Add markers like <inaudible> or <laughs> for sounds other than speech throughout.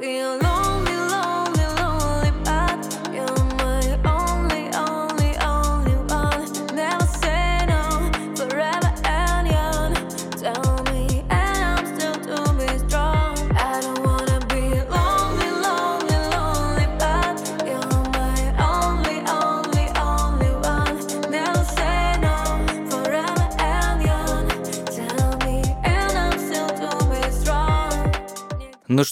Ну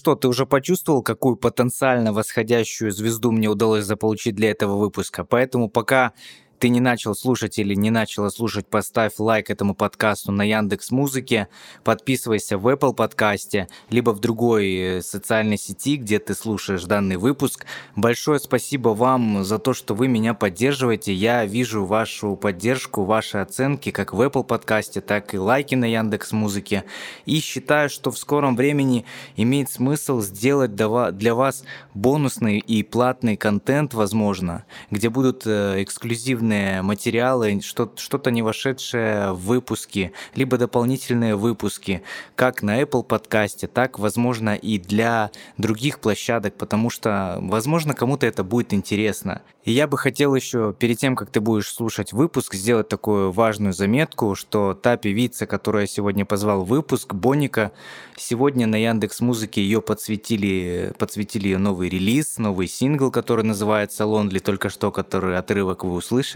что, ты уже почувствовал, какую потенциально восходящую звезду мне удалось заполучить для этого выпуска? Поэтому пока ты не начал слушать или не начала слушать, поставь лайк этому подкасту на Яндекс Музыке, подписывайся в Apple подкасте, либо в другой э, социальной сети, где ты слушаешь данный выпуск. Большое спасибо вам за то, что вы меня поддерживаете. Я вижу вашу поддержку, ваши оценки как в Apple подкасте, так и лайки на Яндекс Музыке. И считаю, что в скором времени имеет смысл сделать для вас бонусный и платный контент, возможно, где будут э, эксклюзивные эксклюзивные материалы, что-то не вошедшее в выпуски, либо дополнительные выпуски, как на Apple подкасте, так, возможно, и для других площадок, потому что, возможно, кому-то это будет интересно. И я бы хотел еще, перед тем, как ты будешь слушать выпуск, сделать такую важную заметку, что та певица, которую я сегодня позвал в выпуск, Боника, сегодня на Яндекс Музыке ее подсветили, подсветили ее новый релиз, новый сингл, который называется «Лонли», только что, который отрывок вы услышали.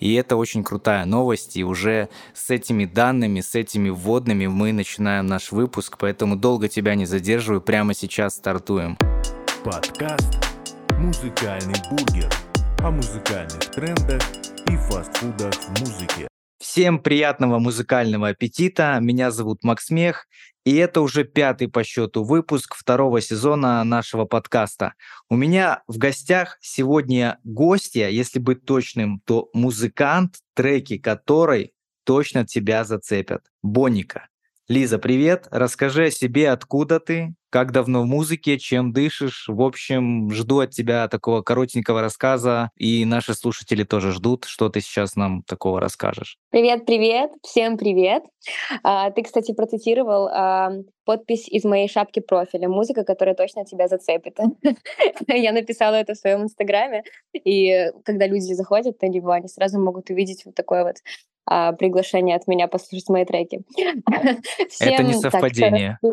И это очень крутая новость, и уже с этими данными, с этими вводными мы начинаем наш выпуск, поэтому долго тебя не задерживаю, прямо сейчас стартуем. Подкаст «Музыкальный бургер» о музыкальных трендах и фастфудах в музыке. Всем приятного музыкального аппетита. Меня зовут Макс Мех, и это уже пятый по счету выпуск второго сезона нашего подкаста. У меня в гостях сегодня гостья, если быть точным, то музыкант, треки которой точно тебя зацепят. Боника. Лиза, привет. Расскажи о себе, откуда ты, как давно в музыке, чем дышишь. В общем, жду от тебя такого коротенького рассказа, и наши слушатели тоже ждут, что ты сейчас нам такого расскажешь. Привет, привет, всем привет. А, ты, кстати, процитировал а, подпись из моей шапки профиля «Музыка, которая точно тебя зацепит». <laughs> Я написала это в своем инстаграме, и когда люди заходят на него, они сразу могут увидеть вот такое вот а, приглашение от меня послушать мои треки. Всем... <laughs> Это не совпадение. <laughs>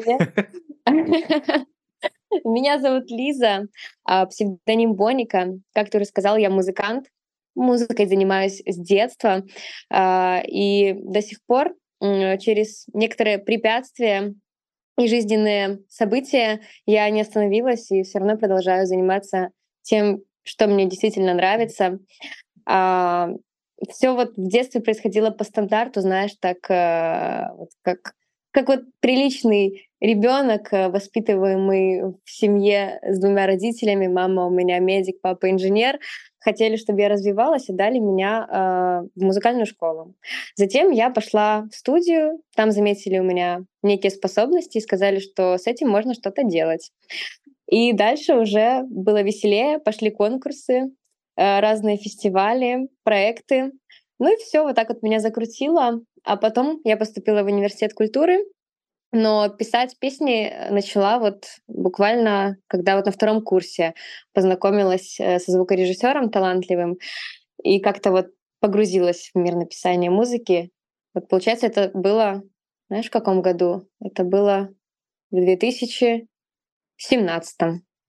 <laughs> Меня зовут Лиза, а, псевдоним Боника. Как ты уже сказал, я музыкант. Музыкой занимаюсь с детства. А, и до сих пор через некоторые препятствия и жизненные события я не остановилась и все равно продолжаю заниматься тем, что мне действительно нравится. А, все вот в детстве происходило по стандарту, знаешь, так э, как как вот приличный ребенок, э, воспитываемый в семье с двумя родителями, мама у меня медик, папа инженер, хотели, чтобы я развивалась и дали меня э, в музыкальную школу. Затем я пошла в студию, там заметили у меня некие способности и сказали, что с этим можно что-то делать. И дальше уже было веселее, пошли конкурсы, э, разные фестивали, проекты. Ну и все, вот так вот меня закрутило. А потом я поступила в университет культуры, но писать песни э, начала вот буквально, когда вот на втором курсе познакомилась э, со звукорежиссером талантливым и как-то вот погрузилась в мир написания музыки. Вот получается, это было, знаешь, в каком году? Это было в 2017.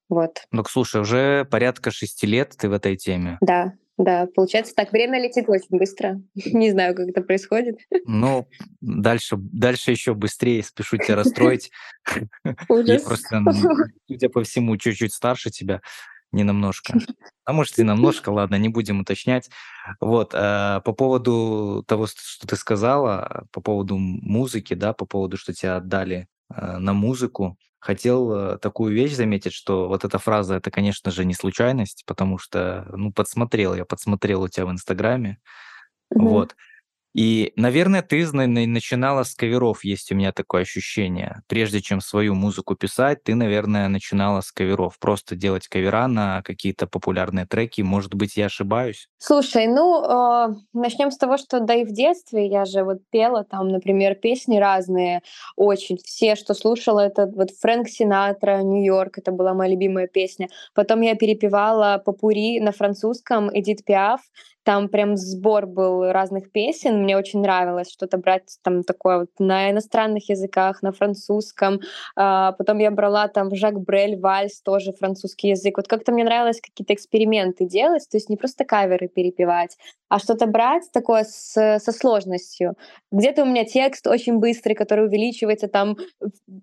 Вот. Ну, слушай, уже порядка шести лет ты в этой теме. Да, да, получается так. Время летит очень быстро. <laughs> Не знаю, как это происходит. Ну, дальше, дальше еще быстрее спешу тебя расстроить. <laughs> Я просто, судя по всему, чуть-чуть старше тебя, не <laughs> намножко. А может, и намножко, ладно, не будем уточнять. Вот, э, по поводу того, что ты сказала, по поводу музыки, да, по поводу, что тебя отдали э, на музыку, хотел э, такую вещь заметить, что вот эта фраза, это, конечно же, не случайность, потому что, ну, подсмотрел, я подсмотрел у тебя в Инстаграме, mm-hmm. вот. И, наверное, ты начинала с каверов, есть у меня такое ощущение. Прежде чем свою музыку писать, ты, наверное, начинала с каверов. Просто делать кавера на какие-то популярные треки. Может быть, я ошибаюсь? Слушай, ну, э, начнем с того, что да и в детстве я же вот пела там, например, песни разные очень. Все, что слушала, это вот Фрэнк Синатра, Нью-Йорк, это была моя любимая песня. Потом я перепевала Попури на французском, Эдит Пиаф, там прям сбор был разных песен. Мне очень нравилось что-то брать там такое вот на иностранных языках, на французском. А, потом я брала там Жак Брель, Вальс, тоже французский язык. Вот как-то мне нравилось какие-то эксперименты делать, то есть не просто каверы перепевать, а что-то брать такое с, со сложностью. Где-то у меня текст очень быстрый, который увеличивается, там,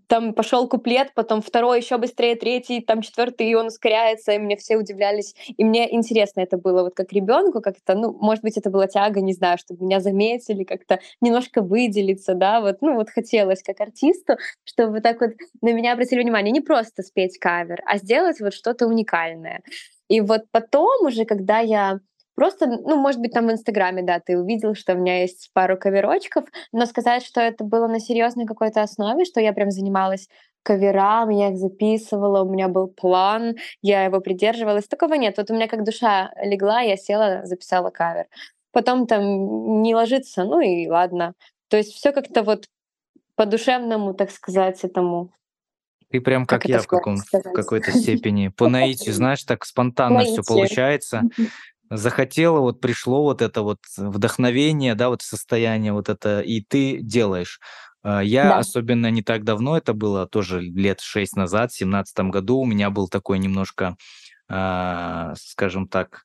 там пошел куплет, потом второй еще быстрее, третий, там четвертый, и он ускоряется, и мне все удивлялись. И мне интересно это было вот как ребенку, как как-то, ну, может быть, это была тяга, не знаю, чтобы меня заметили, как-то немножко выделиться, да, вот, ну, вот хотелось как артисту, чтобы так вот на меня обратили внимание, не просто спеть кавер, а сделать вот что-то уникальное. И вот потом уже, когда я просто, ну, может быть, там в Инстаграме, да, ты увидел, что у меня есть пару каверочков, но сказать, что это было на серьезной какой-то основе, что я прям занималась каверам, я их записывала, у меня был план, я его придерживалась. Такого нет. Вот у меня как душа легла, я села, записала кавер. Потом там не ложится, ну и ладно. То есть все как-то вот по-душевному, так сказать, этому ты прям как, как я в, каком, в какой-то степени. По <laughs> наитию, знаешь, так спонтанно все получается. Захотела, вот пришло вот это вот вдохновение, да, вот состояние вот это, и ты делаешь. А, я Да. особенно не так давно, это было тоже лет шесть назад, в семнадцатом году, у меня был такой немножко, а, скажем так,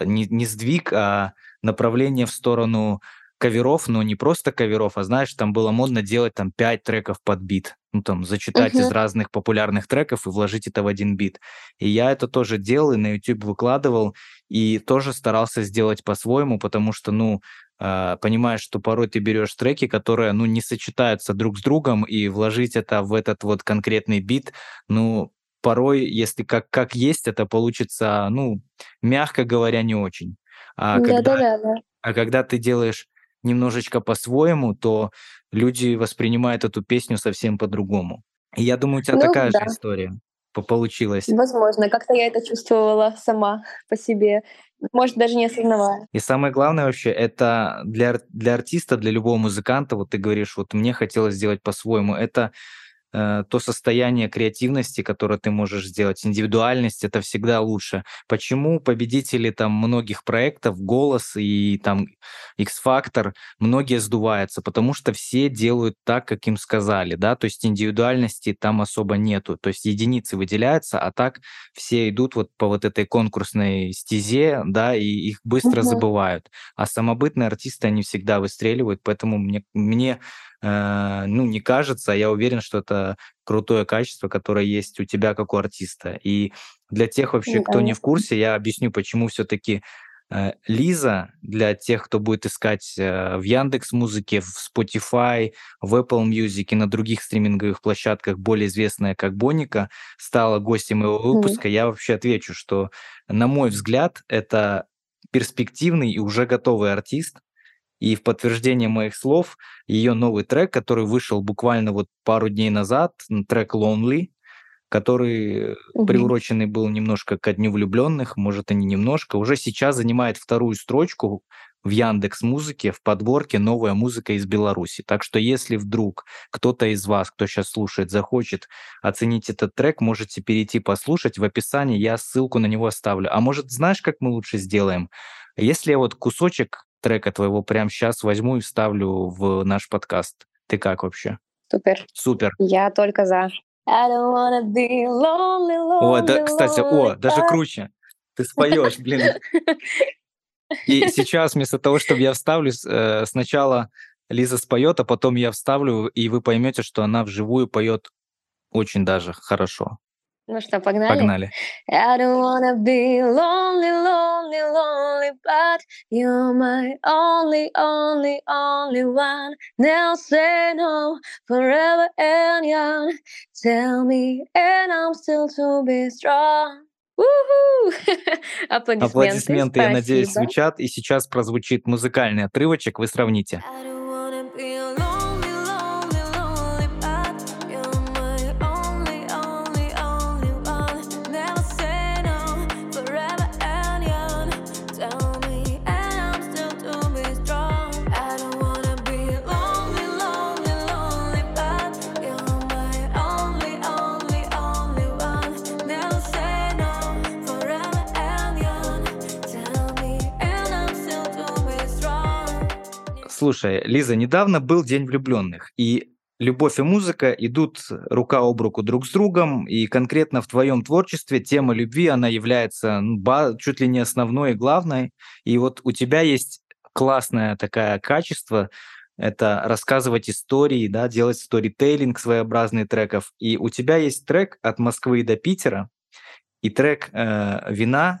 не, не сдвиг, а направление в сторону каверов, но не просто каверов, а знаешь, там было модно делать там пять треков под бит, ну там зачитать из разных популярных треков и вложить это в один бит. И я это тоже делал и на YouTube выкладывал, и тоже старался сделать по-своему, потому что, ну, понимаешь, что порой ты берешь треки, которые, ну, не сочетаются друг с другом, и вложить это в этот вот конкретный бит, ну, порой, если как, как есть, это получится, ну, мягко говоря, не очень. А да, когда, да, да, а когда ты делаешь немножечко по-своему, то люди воспринимают эту песню совсем по-другому. И я думаю, у тебя ну, такая да. же история получилось. Возможно, как-то я это чувствовала сама по себе, может, даже не осознавая. И самое главное вообще, это для, для артиста, для любого музыканта, вот ты говоришь, вот мне хотелось сделать по-своему, это Э, то состояние креативности, которое ты можешь сделать, индивидуальность, это всегда лучше. Почему победители там многих проектов, «Голос» и там X-Factor, многие сдуваются? Потому что все делают так, как им сказали, да, то есть индивидуальности там особо нету, то есть единицы выделяются, а так все идут вот по вот этой конкурсной стезе, да, и их быстро угу. забывают. А самобытные артисты, они всегда выстреливают, поэтому мне, мне ну, не кажется, а я уверен, что это крутое качество, которое есть у тебя как у артиста. И для тех вообще, кто не в курсе, я объясню, почему все-таки э, Лиза для тех, кто будет искать э, в Яндекс Музыке, в Spotify, в Apple Music и на других стриминговых площадках, более известная как Боника, стала гостем моего выпуска. Mm-hmm. Я вообще отвечу, что, на мой взгляд, это перспективный и уже готовый артист, и в подтверждение моих слов, ее новый трек, который вышел буквально вот пару дней назад, трек Lonely, который угу. приуроченный был немножко ко Дню влюбленных, может и не немножко, уже сейчас занимает вторую строчку в Яндекс Музыке в подборке «Новая музыка из Беларуси». Так что если вдруг кто-то из вас, кто сейчас слушает, захочет оценить этот трек, можете перейти послушать. В описании я ссылку на него оставлю. А может, знаешь, как мы лучше сделаем? Если я вот кусочек трека твоего прямо сейчас возьму и вставлю в наш подкаст. Ты как вообще? Супер. Супер. Я только за. Lonely, lonely, о, да, кстати, о, даже круче. Ты споешь, блин. И сейчас вместо того, чтобы я вставлю, э, сначала Лиза споет, а потом я вставлю, и вы поймете, что она вживую поет очень даже хорошо. Ну что, погнали? Погнали. I don't wanna be lonely, lonely, lonely, but you're my only, only, only one. Now say no, forever and young. Tell me, and I'm still to be strong. <laughs> Аплодисменты, Аплодисменты, я надеюсь, звучат. И сейчас прозвучит музыкальный отрывочек. Вы сравните. I don't Слушай, Лиза, недавно был День влюбленных, и любовь и музыка идут рука об руку друг с другом, и конкретно в твоем творчестве тема любви, она является ну, чуть ли не основной и главной. И вот у тебя есть классное такое качество, это рассказывать истории, да, делать сторителлинг своеобразный треков. И у тебя есть трек от Москвы до Питера и трек э, «Вина».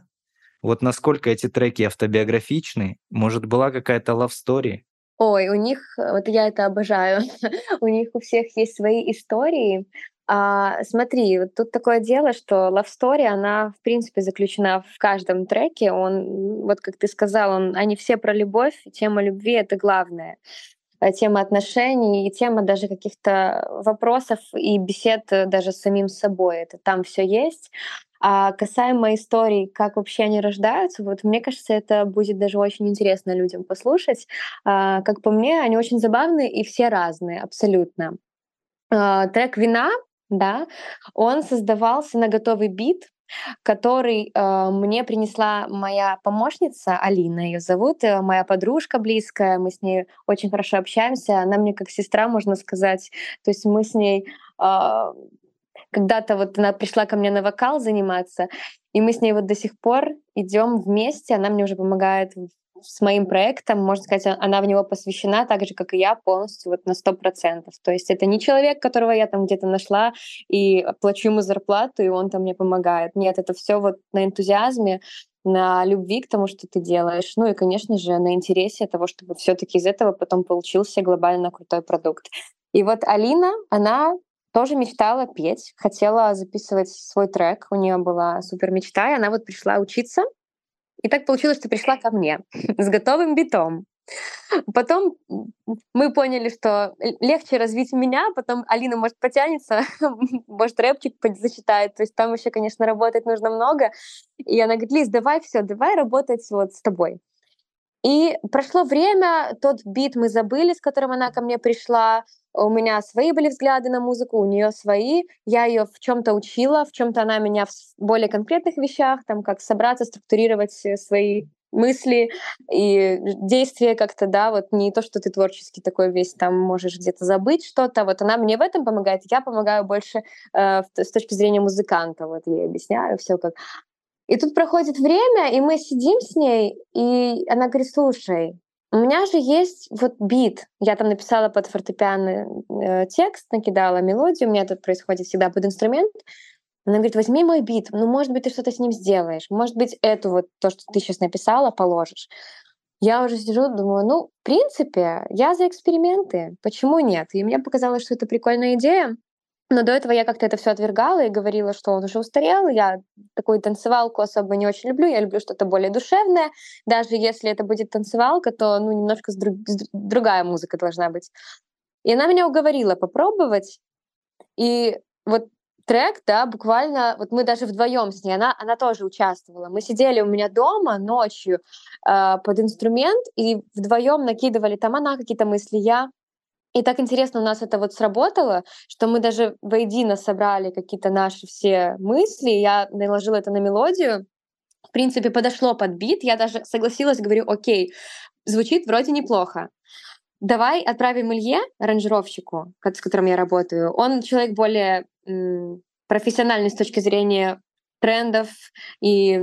Вот насколько эти треки автобиографичны? Может, была какая-то love story? Ой, у них, э, вот я это обожаю, <laughs> у них у всех есть свои истории. А, смотри, вот тут такое дело, что love story, она, в принципе, заключена в каждом треке. Он, вот как ты сказал, он, они все про любовь, тема любви — это главное. А Тема отношений и тема даже каких-то вопросов и бесед э, даже с самим собой. Это там все есть. А касаемо историй, как вообще они рождаются, вот мне кажется, это будет даже очень интересно людям послушать. А, Как по мне, они очень забавные и все разные, абсолютно. А, Трек «Вина», да, он создавался на готовый бит, который э, мне принесла моя помощница Алина, ее зовут, э, моя подружка близкая, мы с ней очень хорошо общаемся, она мне как сестра, можно сказать, то есть мы с ней а, когда-то вот она пришла ко мне на вокал заниматься, и мы с ней вот до сих пор идем вместе, она мне уже помогает с моим проектом, можно сказать, а- она в него посвящена так же, как и я, полностью вот на сто процентов. То есть это не человек, которого я там где-то нашла и плачу ему зарплату, и он там мне помогает. Нет, это все вот на энтузиазме, на любви к тому, что ты делаешь. Ну и, конечно же, на интересе того, чтобы все-таки из этого потом получился глобально крутой продукт. И вот Алина, она тоже мечтала петь, хотела записывать свой трек, у нее была супер мечта, и она вот пришла учиться. И так получилось, что пришла ко мне <laughs> с готовым битом. Потом мы поняли, что легче развить меня, потом Алина, может, потянется, <laughs> может, рэпчик зачитает. То есть там еще, конечно, работать нужно много. И она говорит, Лиз, давай все, давай работать вот с тобой. И прошло время, тот бит мы забыли, с которым она ко мне пришла. У меня свои были взгляды на музыку, у нее свои. Я ее в чем-то учила, в чем-то она меня в более конкретных вещах, там как собраться, структурировать э, свои мысли и действия как-то, да, вот не то, что ты творческий такой весь там можешь где-то забыть что-то, вот она мне в этом помогает, я помогаю больше э, с точки зрения музыканта, вот я объясняю все как. И тут проходит время, и мы сидим с ней, и она говорит, слушай, у меня же есть вот бит. Я там написала под фортепиано э, текст, накидала мелодию, у меня это происходит всегда под инструмент. Она говорит, возьми мой бит, ну, может быть, ты что-то с ним сделаешь, может быть, эту вот, то, что ты сейчас написала, положишь. Я уже сижу, думаю, ну, в принципе, я за эксперименты, почему нет? И мне показалось, что это прикольная идея. Но до этого я как-то это все отвергала и говорила, что он уже устарел. Я такую танцевалку особо не очень люблю. Я люблю что-то более душевное. Даже если это будет танцевалка, то ну, немножко с друг- с дру- другая музыка должна быть. И она меня уговорила попробовать. И вот трек, да, буквально, вот мы даже вдвоем с ней, она, она тоже участвовала. Мы сидели у меня дома ночью э, под инструмент и вдвоем накидывали там она какие-то мысли, я. И так интересно у нас это вот сработало, что мы даже воедино собрали какие-то наши все мысли, я наложила это на мелодию, в принципе, подошло под бит, я даже согласилась, говорю, окей, звучит вроде неплохо. Давай отправим Илье, аранжировщику, с которым я работаю. Он человек более профессиональный с точки зрения трендов и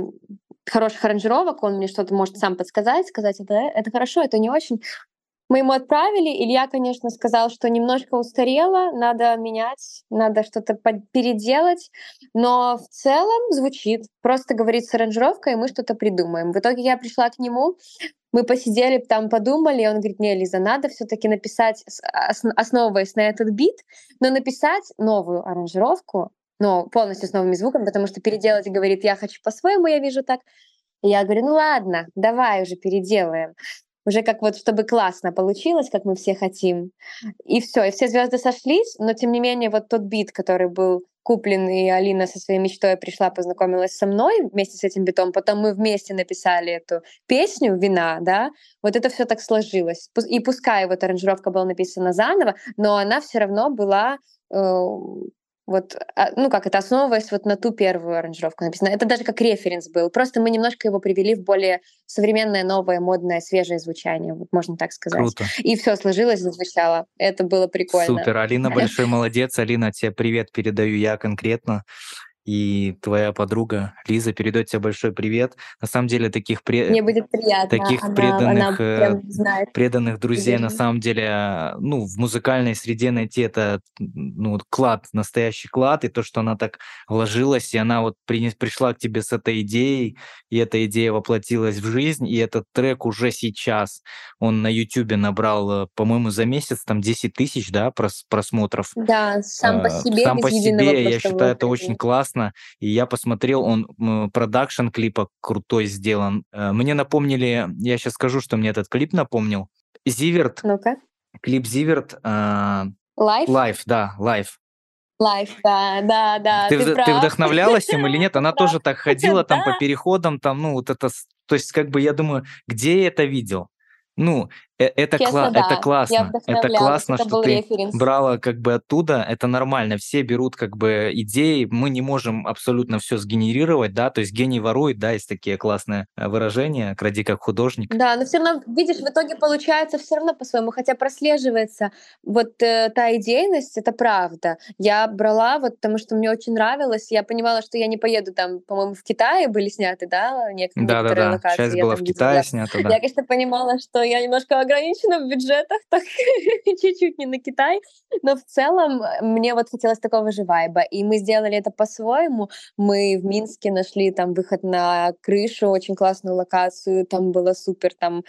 хороших аранжировок. Он мне что-то может сам подсказать, сказать, это, это хорошо, это не очень. Мы ему отправили. Илья, конечно, сказал, что немножко устарело, надо менять, надо что-то переделать. Но в целом звучит. Просто говорит с аранжировкой, и мы что-то придумаем. В итоге я пришла к нему, мы посидели, там подумали, и он говорит, не, Лиза, надо все-таки написать, с- ос- основываясь на этот бит, но написать новую аранжировку, но полностью с новыми звуками, потому что переделать говорит, я хочу по-своему, я вижу так. И я говорю, ну ладно, давай уже переделаем. Уже как вот, чтобы классно получилось, как мы все хотим. И все, и все звезды сошлись, но тем не менее вот тот бит, который был куплен, и Алина со своей мечтой пришла, познакомилась со мной вместе с этим битом, потом мы вместе написали эту песню «Вина», да, вот это все так сложилось. И пускай вот аранжировка была написана заново, но она все равно была э, вот, а, ну как это, основываясь вот на ту первую аранжировку написано. Это даже как референс был. Просто мы немножко его привели в более современное, новое, модное, свежее звучание, вот можно так сказать. Круто. И все сложилось, зазвучало. Это было прикольно. Супер. Алина <laughs> большой молодец. Алина, тебе привет передаю я конкретно. И твоя подруга Лиза передает тебе большой привет. На самом деле таких, пре- Мне будет приятно. таких она, преданных, она э, знает. преданных друзей на Поддерживает. самом деле, э, ну, в музыкальной среде найти это, ну, клад, настоящий клад, и то, что она так вложилась, и она вот принес- пришла к тебе с этой идеей, и эта идея воплотилась в жизнь, и этот трек уже сейчас, он на Ютубе набрал, э, по-моему, за месяц там 10 тысяч, да, прос- просмотров. Да, сам по себе, сам по себе, я считаю, это очень классно. И я посмотрел, он продакшн клипа крутой сделан. Э, Мне напомнили, я сейчас скажу, что мне этот клип напомнил. Zivert, Ну-ка. клип Zivert, Life? Life, да, Life. Life, да, да, да, Ты, ты, вд- ты прав. вдохновлялась им или нет? Она <laughs> прав. тоже так ходила там по Да. переходам, там, ну, вот это, то есть, как бы я думаю, где я это видел? Ну, это, Честно, кла- да. это классно. Это классно, Это что ты референс. брала как бы оттуда. Это нормально. Все берут как бы идеи. Мы не можем абсолютно все сгенерировать, да, то есть гений ворует, да, есть такие классные э, выражения, кради как художник. Да, но все равно, видишь, в итоге получается все равно по-своему, хотя прослеживается вот э, та идейность, это правда. Я брала вот потому, что мне очень нравилось, я понимала, что я не поеду там, по-моему, в Китае были сняты, да, нек- некоторые Да-да-да, локации. часть я была в. Китае снята, да. Я, конечно, понимала, что я немножко ограничена в бюджетах, так <laughs> чуть-чуть не на Китай, но в целом э, мне вот хотелось такого же вайба, и мы сделали это по-своему. Мы в Минске нашли там выход на крышу, очень классную локацию, там было супер, там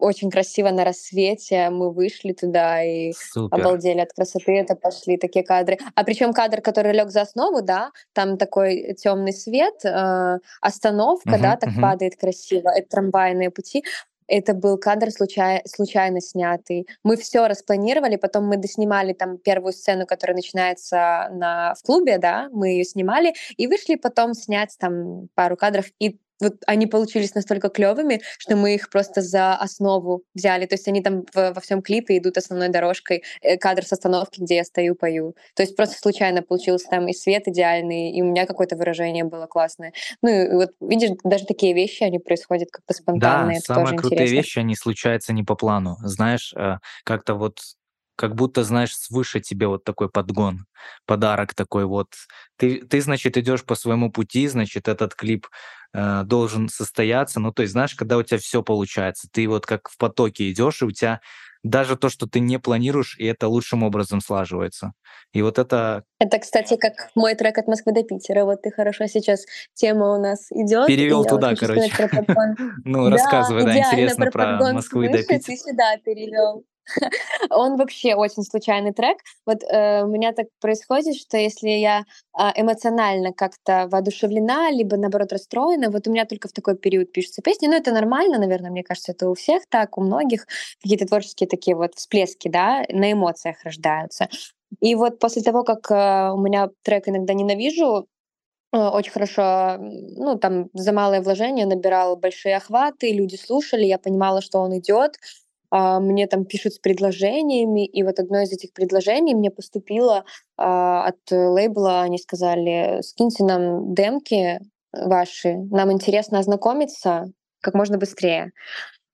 очень красиво на рассвете, мы вышли туда и Супер. обалдели от красоты, это пошли такие кадры. А причем кадр, который лег за основу, да, там такой темный свет, э, остановка, да, Мгм, так мгм. падает красиво, это трамвайные пути. Это был кадр случай- случайно снятый. Мы все распланировали, потом мы доснимали там первую сцену, которая начинается на, в клубе, да, мы ее снимали, и вышли потом снять там пару кадров, и вот они получились настолько клевыми, что мы их просто за основу взяли. То есть они там в- во всем клипе идут основной дорожкой, э, кадр с остановки, где я стою, пою. То есть просто случайно получился там и свет идеальный, и у меня какое-то выражение было классное. Ну и вот видишь, даже такие вещи, они происходят как-то спонтанно, Да, это самые тоже крутые интересно. вещи, они случаются не по плану. Знаешь, э, как-то вот, как будто, знаешь, свыше тебе вот такой подгон, подарок такой вот. Ты, ты значит, идешь по своему пути, значит, этот клип э, должен состояться. Ну, то есть, знаешь, когда у тебя все получается, ты вот как в потоке идешь, и у тебя даже то, что ты не планируешь, и это лучшим образом слаживается. И вот это Это, кстати, как мой трек от Москвы до Питера. Вот ты хорошо сейчас тема у нас идет. перевел туда, короче. <laughs> Ну, рассказывай, да, интересно про Москвы до Питера. ты сюда перевел. <laughs> Он вообще очень случайный трек. Вот э, у меня так происходит, что если я а, эмоционально как-то воодушевлена, либо наоборот расстроена, вот у меня только в такой период пишутся песни. Ну, это нормально, наверное, мне кажется, это у всех так, у многих. Какие-то творческие такие вот всплески, да, на эмоциях рождаются. И вот после того, как э, у меня трек иногда ненавижу, э, очень хорошо, ну, там за малое вложение набирал большие охваты, люди слушали, я понимала, что он идет, мне там пишут с предложениями, и вот одно из этих предложений мне поступило а, от лейбла, они сказали, скиньте нам демки ваши, нам интересно ознакомиться как можно быстрее.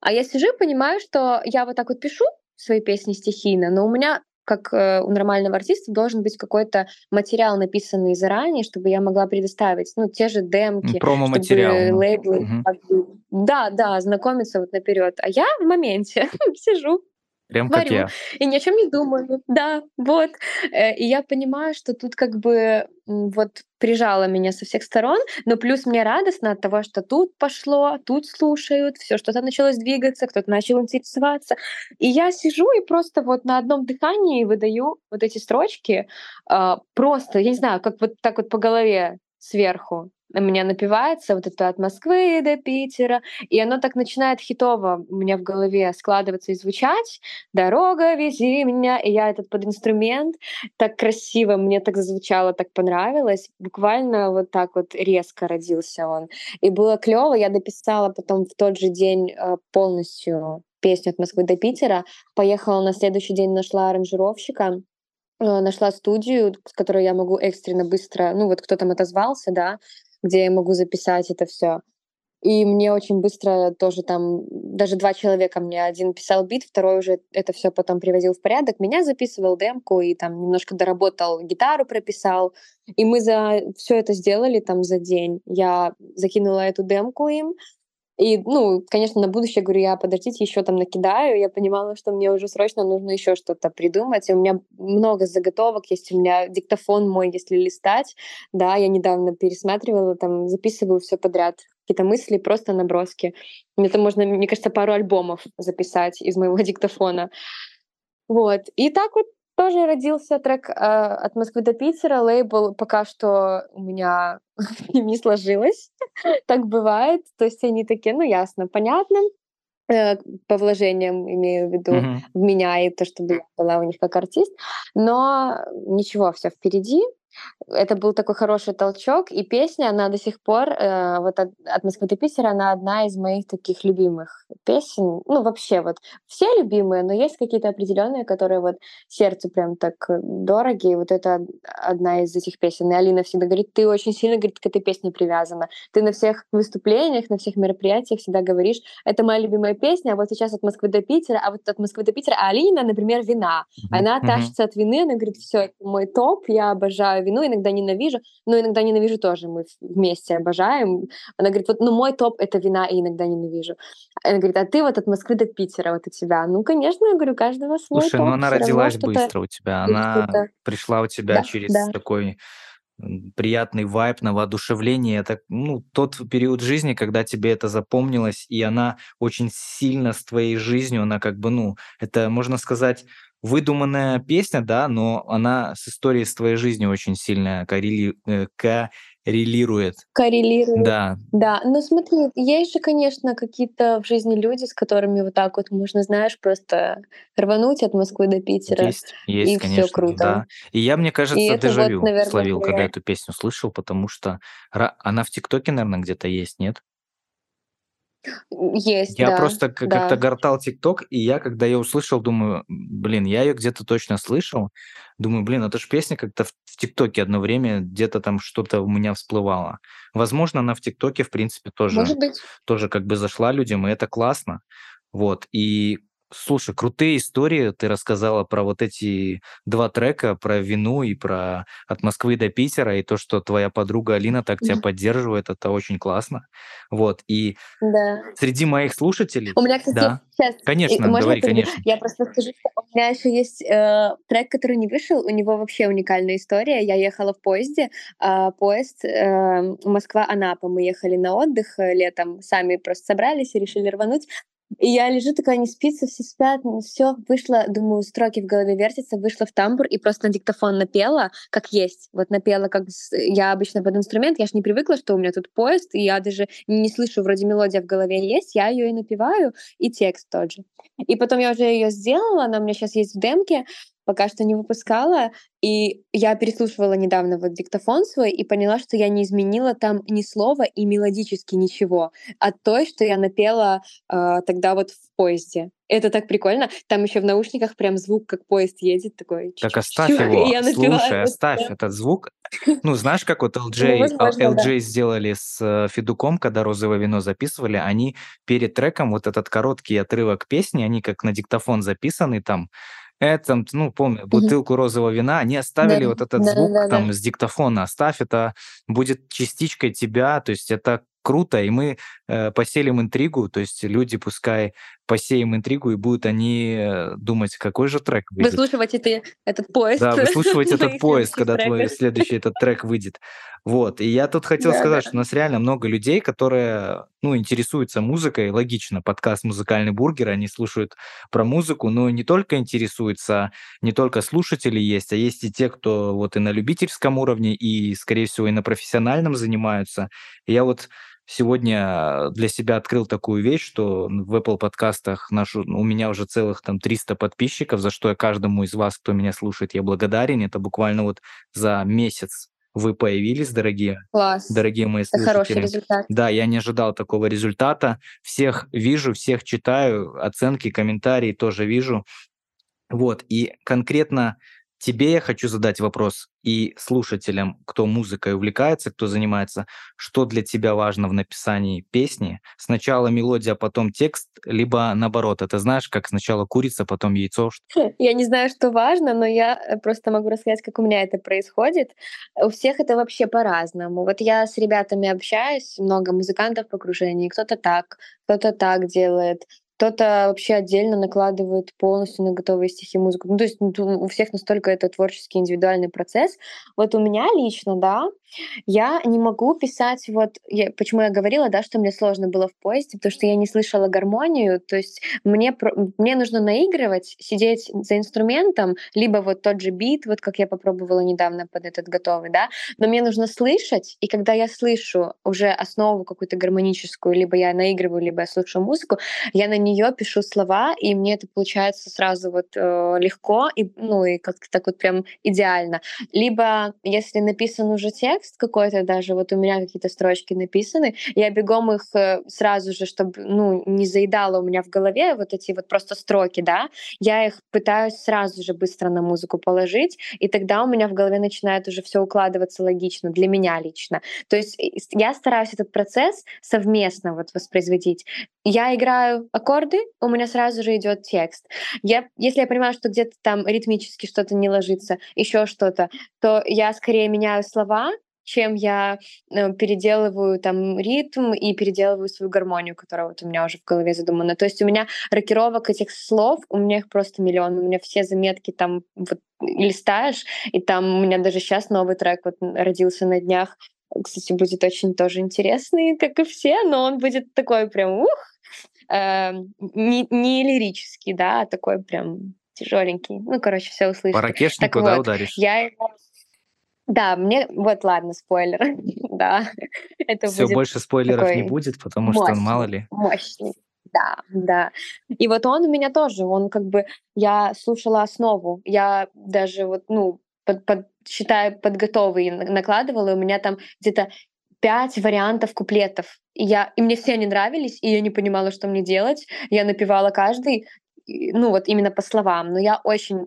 А я сижу и понимаю, что я вот так вот пишу свои песни стихийно, но у меня как э, у нормального артиста должен быть какой-то материал, написанный заранее, чтобы я могла предоставить, ну, те же демки, Промо-материал. ну. лейблы могли- Да, да, знакомиться вот наперед. А я в моменте <laughs> сижу. Прям как варю я. и ни о чем не думаю. Да, вот. Э, и я понимаю, что тут как бы вот прижало меня со всех сторон, но плюс мне радостно от того, что тут пошло, тут слушают, все что-то началось двигаться, кто-то начал интересоваться. И я сижу и просто вот на одном дыхании выдаю вот эти строчки, а, просто, я не знаю, как вот так вот по голове сверху у меня напивается вот это от Москвы до Питера, и оно так начинает хитово у меня в голове складываться и звучать. Дорога, вези меня, и я этот под инструмент так красиво, мне так зазвучало, так понравилось. Буквально вот так вот резко родился он. И было клево, я дописала потом в тот же день э, полностью песню от Москвы до Питера, поехала на следующий день, нашла аранжировщика, э, нашла студию, с которой я могу экстренно быстро, ну вот кто там отозвался, да, где я могу записать это все. И мне очень быстро тоже там, даже два человека мне, один писал бит, второй уже это все потом приводил в порядок, меня записывал демку и там немножко доработал, гитару прописал. И мы за все это сделали там за день. Я закинула эту демку им, и, ну, конечно, на будущее говорю, я подождите, еще там накидаю. Я понимала, что мне уже срочно нужно еще что-то придумать. И у меня много заготовок есть, у меня диктофон мой, если листать. Да, я недавно пересматривала, там записываю все подряд. Какие-то мысли, просто наброски. Это можно, мне кажется, пару альбомов записать из моего <laughs> диктофона. Вот. И так вот тоже родился трек э, от Москвы до Питера. Лейбл пока что у меня <laughs> не сложилось. так бывает. То есть они такие, ну ясно, понятно. Э, по вложениям имею в виду Мгм. в меня и то, чтобы я была у них как артист. Но ничего, все впереди. Это был такой хороший толчок, и песня, она до сих пор, э, вот от, от Москвы до Питера, она одна из моих таких любимых песен. Ну, вообще, вот все любимые, но есть какие-то определенные, которые вот сердцу прям так дороги, и вот это од- одна из этих песен. И Алина всегда говорит, ты очень сильно, говорит, к этой песне привязана. Ты на всех выступлениях, на всех мероприятиях всегда говоришь, это моя любимая песня, а вот сейчас от Москвы до Питера, а вот от Москвы до Питера, а Алина, например, вина. Она Мгм. тащится от вины, она говорит, все, это мой топ, я обожаю вину, иногда ненавижу, но иногда ненавижу тоже, мы вместе обожаем. Она говорит, вот, ну мой топ это вина, и иногда ненавижу. Она говорит, а ты вот от Москвы до Питера, вот у тебя. Ну, конечно, я говорю, у каждого свой Слушай, ну топ, она всё равно родилась что-то быстро у тебя. Она пришла у тебя Да, через да. такой приятный вайб на воодушевление. Это ну, тот период жизни, когда тебе это запомнилось, и она очень сильно с твоей жизнью, она как бы, ну, это, можно сказать, выдуманная песня, да, но она с историей с твоей жизнью очень сильно коррели- э, коррелирует. Коррелирует. Да, Да, но смотри, есть же, конечно, какие-то в жизни люди, с которыми вот так вот можно, знаешь, просто рвануть от Москвы до Питера, есть, и есть, все конечно, круто. да. И я, мне И кажется, вот, дежавю наверное, словил, когда влияет. эту песню слышал, потому что она в ТикТоке, наверное, где-то есть, нет? Есть, Я да, просто к- как-то да. гортал ТикТок, и я, когда ее услышал, думаю, блин, я ее где-то точно слышал. Думаю, блин, это же песня как-то в ТикТоке одно время где-то там что-то у меня всплывало. Возможно, она в ТикТоке, в принципе, тоже, тоже как бы зашла людям, и это классно. Вот. И слушай, крутые истории ты рассказала про вот эти два трека, про вину и про от Москвы до Питера, и то, что твоя подруга Алина так тебя поддерживает, это очень классно. Вот. И Да. среди моих слушателей, У меня, кстати, да, сейчас, конечно, можно говори, конечно. Я просто скажу, что у меня еще есть э, трек, который не вышел, у него вообще уникальная история. Я ехала в поезде, а, поезд э, Москва-Анапа. Мы ехали на отдых э, летом, сами просто собрались и решили рвануть. И я лежу такая, не спится, все спят, все, вышла, думаю, строки в голове вертятся, вышла в тамбур и просто на диктофон напела, как есть. Вот напела, как я обычно под инструмент, я ж не привыкла, что у меня тут поезд, и я даже не слышу, вроде мелодия в голове есть, я ее и напеваю, и текст тот же. И потом я уже ее сделала, она у меня сейчас есть в демке, пока что не выпускала, и я переслушивала недавно вот диктофон свой и поняла, что я не изменила там ни слова и мелодически ничего от той, что я напела а, тогда вот в поезде. Это так прикольно. Там еще в наушниках прям звук, как поезд едет, такой. Так оставь <laughs> его, я слушай, оставь этот звук. <laughs> Ну, знаешь, как вот Ну, LJ, возможно, да. LJ сделали с э, Федуком, когда «Розовое вино» записывали, они перед треком вот этот короткий отрывок песни, они как на диктофон записаны там, это, ну, помню, бутылку розового вина, они Да, оставили вот этот да, звук да, там да. с диктофона, оставь, это будет частичкой тебя, то есть это круто, и мы э, поселим интригу, то есть люди пускай посеем интригу, и будут они э, думать, какой же трек выйдет. Выслушивать это, этот поезд. Да, выслушивать <laughs> этот поезд, когда твой следующий этот трек выйдет. Вот. И я тут хотел Да, сказать, да. что у нас реально много людей, которые, ну, интересуются музыкой. Логично, подкаст «Музыкальный бургер», они слушают про музыку, но не только интересуются, не только слушатели есть, а есть и те, кто вот и на любительском уровне, и, скорее всего, и на профессиональном занимаются. И я вот сегодня для себя открыл такую вещь, что в Apple подкастах нашу, у меня уже целых там 300 подписчиков, за что я каждому из вас, кто меня слушает, я благодарен. Это буквально вот за месяц вы появились, дорогие, Класс. дорогие мои Это хороший слушатели. результат. Да, я не ожидал такого результата. Всех вижу, всех читаю, оценки, комментарии тоже вижу. Вот, и конкретно тебе я хочу задать вопрос и слушателям, кто музыкой увлекается, кто занимается, что для тебя важно в написании песни? Сначала мелодия, потом текст, либо наоборот, это знаешь, как сначала курица, потом яйцо? что- Я не знаю, что важно, но я э, просто могу рассказать, как у меня это происходит. У всех это вообще по-разному. Вот я с ребятами общаюсь, много музыкантов в окружении, кто-то так, кто-то так делает, кто-то вообще отдельно накладывает полностью на готовые стихи музыку. Ну, то есть ну, у всех настолько это творческий индивидуальный процесс. Вот у меня лично, да, я не могу писать вот... я- почему я говорила, да, что мне сложно было в поезде, потому что я не слышала гармонию, то есть мне, мне нужно наигрывать, сидеть за инструментом, либо вот тот же бит, вот как я попробовала недавно под этот готовый, да, но мне нужно слышать, и когда я слышу уже основу какую-то гармоническую, либо я наигрываю, либо я слушаю музыку, я на нее пишу слова, и мне это получается сразу вот э, легко, и, ну и как-то так вот прям идеально. Либо если написан уже текст какой-то даже, вот у меня какие-то строчки написаны, я бегом их э, сразу же, чтобы ну, не заедало у меня в голове вот эти вот просто строки, да, я их пытаюсь сразу же быстро на музыку положить, и тогда у меня в голове начинает уже все укладываться логично, для меня лично. То есть с- я стараюсь этот процесс совместно вот воспроизводить. Я играю аккорды, у меня сразу же идет текст. Я, если я понимаю, что где-то там ритмически что-то не ложится, еще что-то, то я скорее меняю слова, чем я э, переделываю там ритм и переделываю свою гармонию, которая вот у меня уже в голове задумана. То есть у меня рокировок этих слов, у меня их просто миллион. У меня все заметки там вот листаешь, и там у меня даже сейчас новый трек вот родился на днях. Кстати, будет очень тоже интересный, как и все, но он будет такой прям ух, эм, не, не лирический, да, а такой прям тяжеленький. Ну, короче, все По услышите. ракешнику, Так да, вот, ударишь? Я его... Да, мне... Вот, ладно, спойлер. <laughs> да, это Все, будет больше спойлеров не будет, потому что, мало мощный, ли. мощный. Да, да. И вот он у меня тоже, он как бы, я слушала основу, я даже вот, ну, под, под, считая под готовый н- накладывала, и у меня там где-то пять вариантов куплетов. И, я, и мне все они нравились, и я не понимала, что мне делать. Я напевала каждый, ну вот именно по словам. Но я очень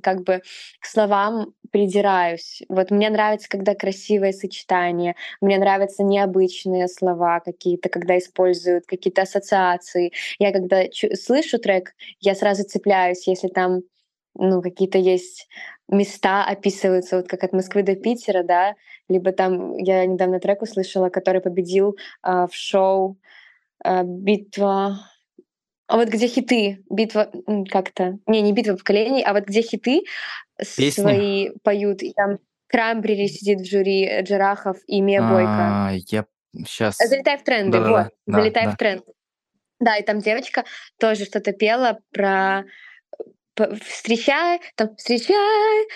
как бы к словам придираюсь. Вот мне нравится, когда красивое сочетание, мне нравятся необычные слова какие-то, когда используют какие-то ассоциации. Я когда слышу трек, я сразу цепляюсь, если там ну, какие-то есть места описываются, вот как от Москвы до Питера, да, либо там я недавно трек услышала, который победил а, в шоу а, «Битва...» А вот где хиты, битва как-то, не, не битва поколений, а вот где хиты Песни? свои поют, и там Крамбрери сидит в жюри, э, Джарахов и Мия Бойко. А, я сейчас... Залетай в тренды, Да-да-да, вот, да, залетай да. в тренд. Да, и там девочка тоже что-то пела про п- встречай, там встречай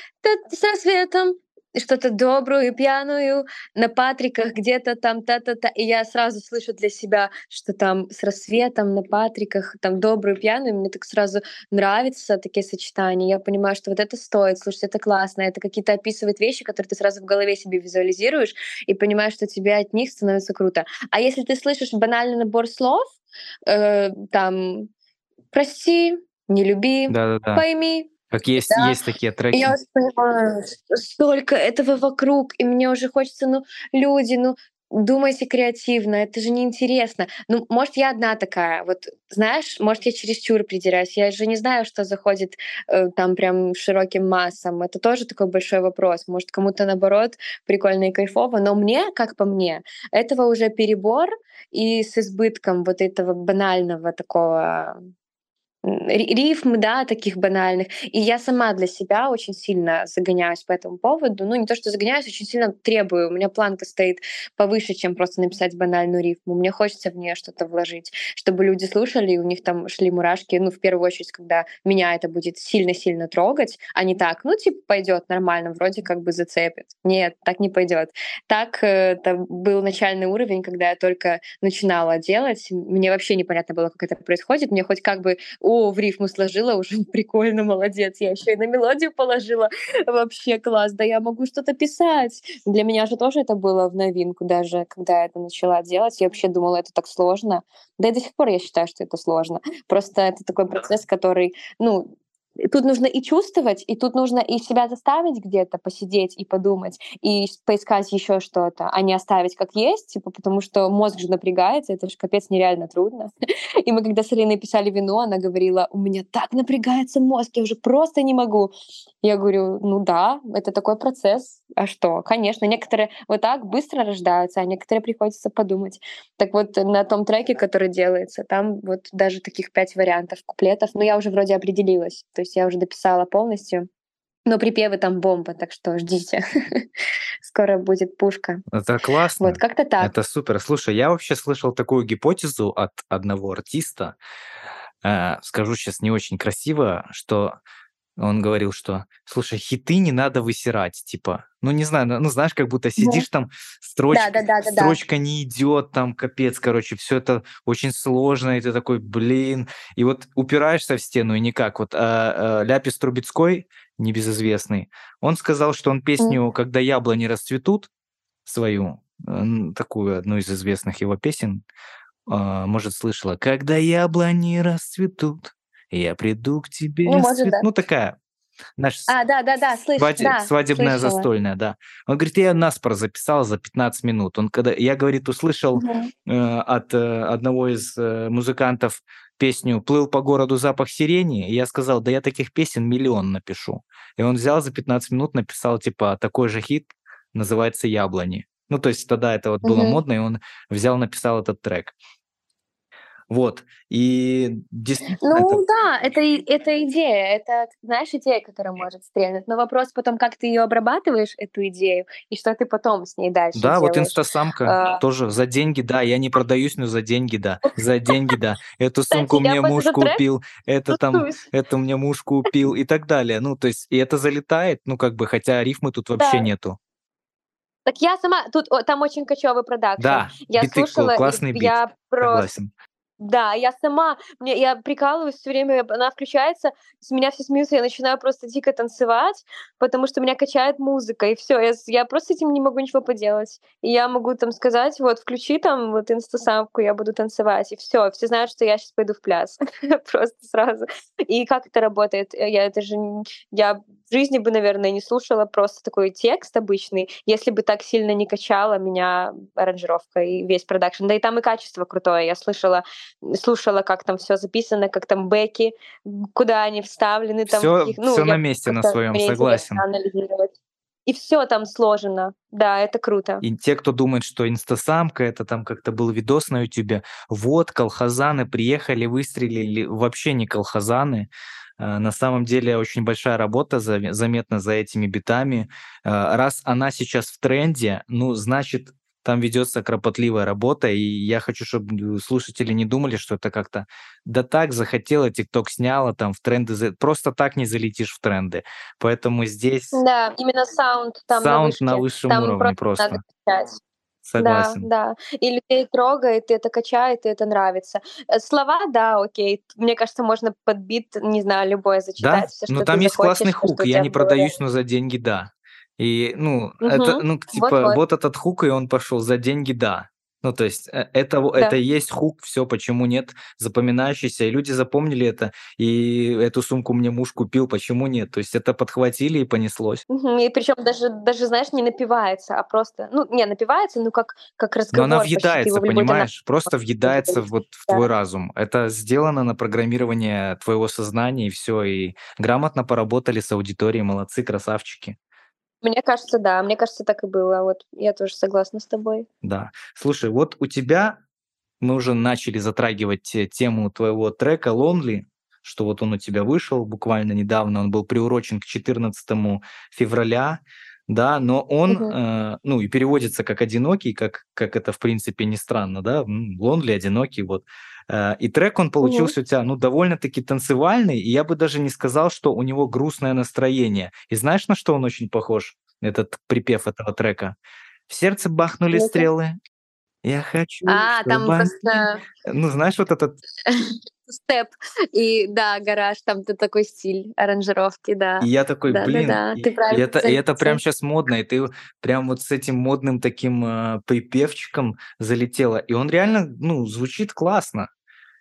со светом, что-то добрую и пьяную на Патриках где-то там та-та-та. И я сразу слышу для себя, что там с рассветом на Патриках, там добрую пьяную, мне так сразу нравятся такие сочетания. Я понимаю, что вот это стоит, слушать, это классно, это какие-то описывает вещи, которые ты сразу в голове себе визуализируешь и понимаешь, что тебе от них становится круто. А если ты слышишь банальный набор слов, э, там «прости», «не люби», Да-да-да. «пойми», Как есть, да. есть такие треки. я уже понимаю, столько этого вокруг, и мне уже хочется, ну, люди, ну, думайте креативно, это же неинтересно. Ну, может, я одна такая. Вот, знаешь, может, я чересчур придираюсь. Я же не знаю, что заходит э, там прям широким массам. Это тоже такой большой вопрос. Может, кому-то, наоборот, прикольно и кайфово. Но мне, как по мне, этого уже перебор и с избытком вот этого банального такого рифм, да, таких банальных. И я сама для себя очень сильно загоняюсь по этому поводу. Ну, не то, что загоняюсь, очень сильно требую. У меня планка стоит повыше, чем просто написать банальную рифму. Мне хочется в нее что-то вложить, чтобы люди слушали, и у них там шли мурашки. Ну, в первую очередь, когда меня это будет сильно-сильно трогать, а не так, ну, типа, пойдет нормально, вроде как бы зацепит. Нет, так не пойдет. Так э, это был начальный уровень, когда я только начинала делать. Мне вообще непонятно было, как это происходит. Мне хоть как бы о, в рифму сложила, уже <laughs> прикольно, молодец. Я еще и на мелодию положила. Вообще класс. Да я могу что-то писать. Для меня же тоже это было в новинку, даже когда я это начала делать. Я вообще думала, это так сложно. Да и до сих пор я считаю, что это сложно. Просто это такой процесс, который, ну, тут нужно и чувствовать, и тут нужно и себя заставить где-то посидеть и подумать, и поискать еще что-то, а не оставить как есть, типа, потому что мозг же напрягается, это же капец нереально трудно. <laughs> И мы когда с Алиной писали вино, она говорила, у меня так напрягается мозг, я уже просто не могу. Я говорю, ну да, это такой процесс. А что? Конечно, некоторые вот так быстро рождаются, а некоторые приходится подумать. Так вот, на том треке, который делается, там вот даже таких пять вариантов куплетов, но я уже вроде определилась. То есть я уже дописала полностью. Но припевы там бомба, так что ждите. <laughs> Скоро будет пушка. Это классно. Вот как-то так. Это супер. Слушай, я вообще слышал такую гипотезу от одного артиста. Э, скажу сейчас не очень красиво, что он говорил, что, слушай, хиты не надо высирать, типа, ну не знаю, ну знаешь, как будто сидишь там, строчка, Да, да, да, да, да. строчка не идет, там капец, короче, все это очень сложно, и ты такой, блин, и вот упираешься в стену и никак. Вот а, а, Ляпис Трубецкой, небезызвестный, он сказал, что он песню «Когда яблони расцветут», свою, такую одну из известных его песен, а, может, слышала «Когда яблони расцветут, я приду к тебе Ну, может, цвет-». да. Ну, такая, знаешь, А, да, да, да, слыш, сваде- да, свадебная слышала. застольная, да. Он говорит, я наспор записал за 15 минут. Он когда, я, говорит, услышал э, от э, одного из э, музыкантов песню «Плыл по городу запах сирени», и я сказал, да я таких песен миллион напишу. И он взял за 15 минут, написал, типа, такой же хит, называется «Яблони». Ну, то есть тогда это вот было Мгм. модно, и он взял, написал этот трек. Вот. И действительно это... Ну да, это, это идея, это, знаешь, идея, которая может стрельнуть. Но вопрос потом, как ты ее обрабатываешь, эту идею, и что ты потом с ней дальше Да, вот делаешь. инстасамка А. тоже за деньги, да, я не продаюсь, но за деньги, да, за деньги, да. Эту <laughs> сумку мне муж купил, это там, это мне муж купил и так далее. Ну, то есть, и это залетает, ну, как бы, хотя рифмы тут вообще нету. Так я сама, тут о, там очень кочевый продакшн. Да, Я биты, слушала, классный бит, я просто согласен. Да, я сама, мне, я прикалываюсь все время, она включается, с меня все смеются, я начинаю просто дико танцевать, потому что меня качает музыка, и все, я, я просто этим не могу ничего поделать. И я могу там сказать, вот, включи там вот инстасамку, я буду танцевать, и все, все знают, что я сейчас пойду в пляс, <laughs> просто сразу. И как это работает? Э, Я это же, я в жизни бы, наверное, не слушала просто такой текст обычный, если бы так сильно не качала меня аранжировка и весь продакшн. Да и там и качество крутое. Я слышала слушала, как там все записано, как там бэки, куда они вставлены, там Все, каких, ну, все на месте на своем, согласен. И все там сложено. Да, это круто. И те, кто думает, что инстасамка, это там как-то был видос на ютубе, вот, колхозаны приехали, выстрелили, вообще не колхозаны. Э, На самом деле очень большая работа заме- заметна за этими битами. Э, Раз она сейчас в тренде, ну, значит, там ведется кропотливая работа, и я хочу, чтобы слушатели не думали, что это как-то да так захотела, ТикТок сняла, там в тренды, просто так не залетишь в тренды. Поэтому здесь Да, именно саунд там на саунд вышке. на высшем Там уровне надо просто. качать. Согласен. Да, да. И людей трогает, и это качает, и это нравится. Э, Слова, да, окей. Мне кажется, можно под бит, не знаю, любое Да, зачитать, все, но там есть классный хук. Я не продаюсь, но за деньги да. И, ну, это, Мгм. ну, типа, Вот-вот. вот этот хук, и он пошел за деньги, да. Ну, то есть э, это, Да. это и есть хук, все, почему нет, запоминающийся. И люди запомнили это, и эту сумку мне муж купил, почему нет? То есть это подхватили и понеслось. Мгм. И причем даже, даже, знаешь, не напивается, а просто, ну, не, напивается, ну, как, как Но разговор она почти, ты въедается, любой понимаешь? Просто можешь въедается вот в Да. твой разум. Это сделано на программирование твоего сознания, и все. И грамотно поработали с аудиторией, молодцы, красавчики. Мне кажется, да, мне кажется, так и было. Вот я тоже согласна с тобой. Да. Слушай, вот у тебя, мы уже начали затрагивать тему твоего трека Lonely, что вот он у тебя вышел буквально недавно, он был приурочен к 14 февраля, да, но он, Мгм. э, ну, и переводится как «одинокий», как, как это, в принципе, не странно, да, «Lonely», «одинокий», вот. Э, И трек он получился у тебя, ну, довольно-таки танцевальный, и я бы даже не сказал, что у него грустное настроение. И знаешь, на что он очень похож, этот припев этого трека? В сердце бахнули Ну-ка. стрелы, я хочу, А, там чтобы они- просто Ну, знаешь, вот этот... <laughs> степ и, да, гараж, там т- такой стиль аранжировки, да. И я такой, блин, Да-да-да, и, ты и правильно это, и это прям сейчас модно, и ты прям вот с этим модным таким э, припевчиком залетела, и он реально, ну, звучит классно.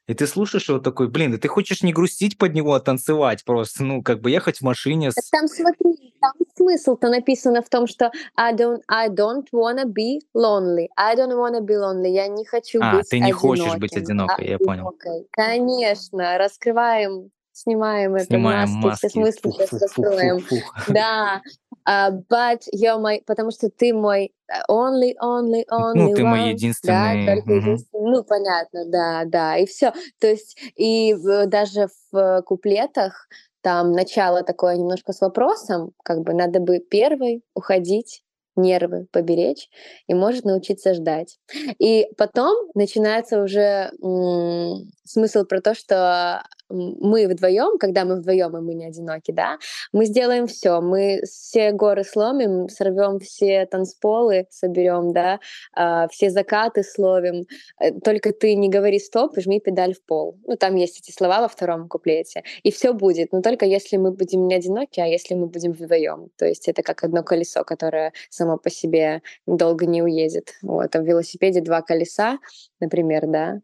И ты слушаешь его такой, блин, и ты хочешь не грустить под него, а танцевать просто, ну, как бы ехать в машине с... Там смотри, там смысл-то написано в том, что I don't, I don't wanna be lonely. I don't wanna be lonely. Я не хочу А, быть ты не хочешь быть одиноким, одинокой, я понял. одинокой. Конечно, раскрываем, снимаем это Снимаем маски, все маски. смыслы сейчас Фух-фух-фух-фух-фух. раскроем. Да, а, but you're my, потому что ты мой э, only, only, only Ну, ты мой one. Да, единственный... только мгм. единственный. Ну, понятно, да, да, и все. То есть и даже в э, куплетах там начало такое немножко с вопросом, как бы надо бы первой уходить, нервы поберечь, и может научиться ждать. И потом начинается уже м, смысл про то, что мы вдвоем, когда мы вдвоем, и мы не одиноки, да, мы сделаем все, мы все горы сломим, сорвем все танцполы, соберем, да, а, все закаты словим. Э, Только ты не говори стоп жми педаль в пол. Ну, там есть эти слова во втором куплете. И все будет, но только если мы будем не одиноки, а если мы будем вдвоем. То есть это как одно колесо, которое само по себе долго не уедет. Вот, а в велосипеде два колеса, например, да,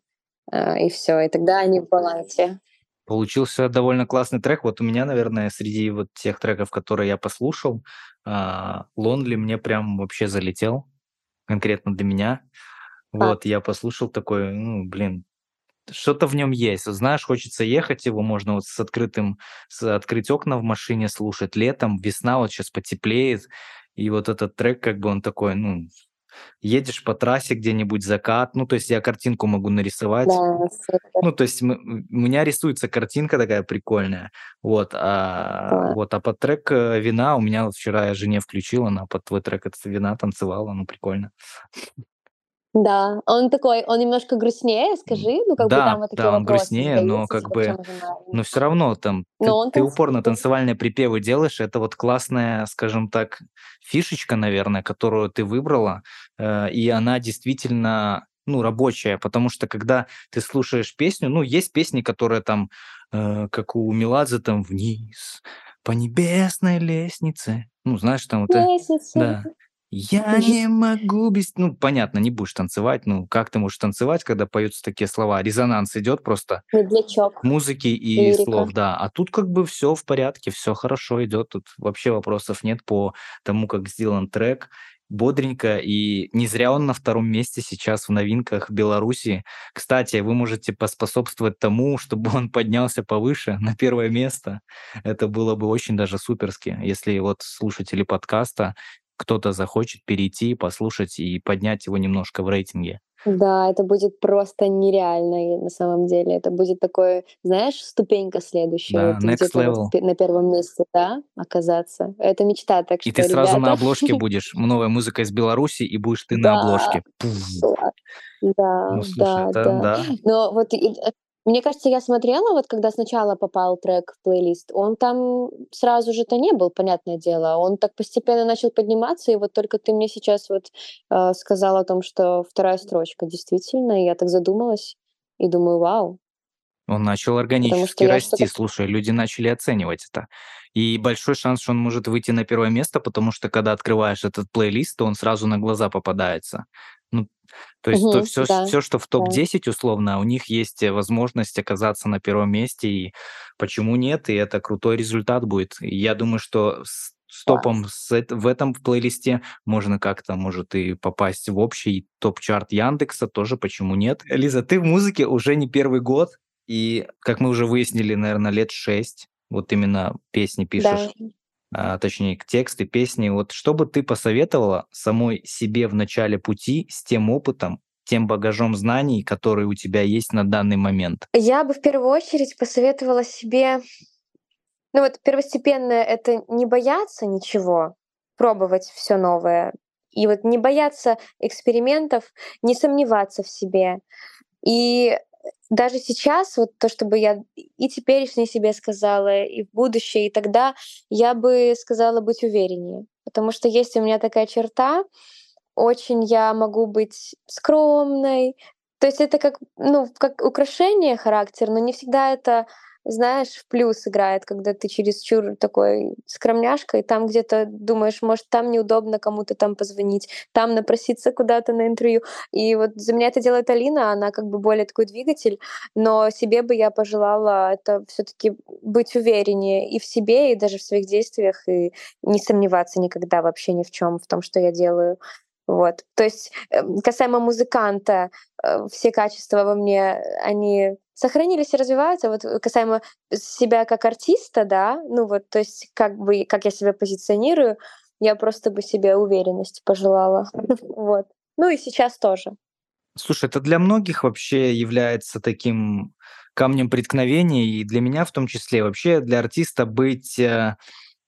а, и все, и тогда они в балансе. Получился довольно классный трек. Вот у меня, наверное, среди вот тех треков, которые я послушал, а, Lonely мне прям вообще залетел, конкретно для меня. Вот, я послушал такой, ну, блин, что-то в нем есть. Знаешь, хочется ехать, его можно вот с открытым, с открыть окна в машине слушать летом, весна вот сейчас потеплеет, и вот этот трек, как бы он такой, ну, едешь по трассе где-нибудь, закат, ну, то есть я картинку могу нарисовать, Да, супер. ну, то есть м- у меня рисуется картинка такая прикольная, вот, а, Да. вот, а под трек э, «Вина» у меня вот вчера я жене включила, она под твой трек это «Вина» танцевала, ну, прикольно. Да, он такой, он немножко грустнее, скажи, ну как бы Да, там вот такие да, он грустнее, но задаются, как типа, бы, но все равно там ты, Но он ты упорно танцевальные припевы делаешь, это вот классная, скажем так, фишечка, наверное, которую ты выбрала, э, и она действительно, ну, рабочая, потому что когда ты слушаешь песню, ну, есть песни, которые там, э, как у Меладзе, там, вниз по небесной лестнице, ну, знаешь, там вот, Месяцы. да, я не могу без... Ну, понятно, не будешь танцевать. Ну, как ты можешь танцевать, когда поются такие слова? Резонанс идет просто Медлячок. музыки и Лирика. слов, да. А тут как бы все в порядке, все хорошо идет. Тут вообще вопросов нет по тому, как сделан трек. Бодренько, и не зря он на втором месте сейчас в новинках Беларуси. Кстати, вы можете поспособствовать тому, чтобы он поднялся повыше на первое место. Это было бы очень даже суперски, если вот слушатели подкаста кто-то захочет перейти, послушать и поднять его немножко в рейтинге. Да, это будет просто нереально и на самом деле. Это будет такое, знаешь, ступенька следующая. Да, next вот level. в пе- на первом месте, да, оказаться. Это мечта, так И что, ты сразу на ребята, обложке <laughs> будешь. Новая музыка из Беларуси, и будешь ты на обложке. Да, Ну, слушай, да, это да. да. Но вот и- э, мне кажется, я смотрела, вот когда сначала попал трек в плейлист, он там сразу же-то не был, понятное дело. Он так постепенно начал подниматься, и вот только ты мне сейчас вот э, сказал о том, что вторая строчка, действительно, и я так задумалась и думаю, вау, Он начал органически расти. Слушай, люди начали оценивать это. И большой шанс, что он может выйти на первое место, потому что когда открываешь этот плейлист, то он сразу на глаза попадается. Ну, то есть то Мгм. всё, Да, всё, что в да. топ-10 условно, у них есть, э, возможность оказаться на первом месте, и почему нет? И это крутой результат будет. И я думаю, что с с Класс. топом с в этом плейлисте можно как-то, может, и попасть в общий топ-чарт "Яндекса", тоже почему нет? Лиза, ты в музыке уже не 1 год, и, как мы уже выяснили, наверно, лет 6 вот именно песни Да. А, точнее, тексты песни. Вот что бы ты посоветовала самой себе в начале пути с тем опытом, тем багажом знаний, который у тебя есть на данный момент? Я бы в первую очередь посоветовала себе ну вот первостепенное- это не бояться ничего, пробовать всё новое. И вот не бояться экспериментов, не сомневаться в себе. И, даже сейчас вот то, что бы я и теперешней себе сказала, и в будущее, и тогда, я бы сказала быть увереннее. Потому что есть у меня такая черта: очень я могу быть скромной. То есть это как, ну, как украшение характера, но не всегда это, знаешь, в плюс играет, когда ты чересчур такой скромняшка, и там где-то думаешь, может, там неудобно кому-то там позвонить, там напроситься куда-то на интервью. И вот за меня это делает Алина, она как бы более такой двигатель, но себе бы я пожелала это всё-таки быть увереннее и в себе, и даже в своих действиях, и не сомневаться никогда вообще ни в чём, в том, что я делаю. Вот. То есть, э, касаемо музыканта, э, все качества во мне, они сохранились и развиваются. Вот, э, касаемо себя как артиста, да, ну вот, то есть как бы, как я себя позиционирую, я просто бы себе уверенности пожелала. <laughs> Вот. Ну и сейчас тоже. Слушай, это для многих вообще является таким камнем преткновения, и для меня в том числе. Вообще для артиста быть, э,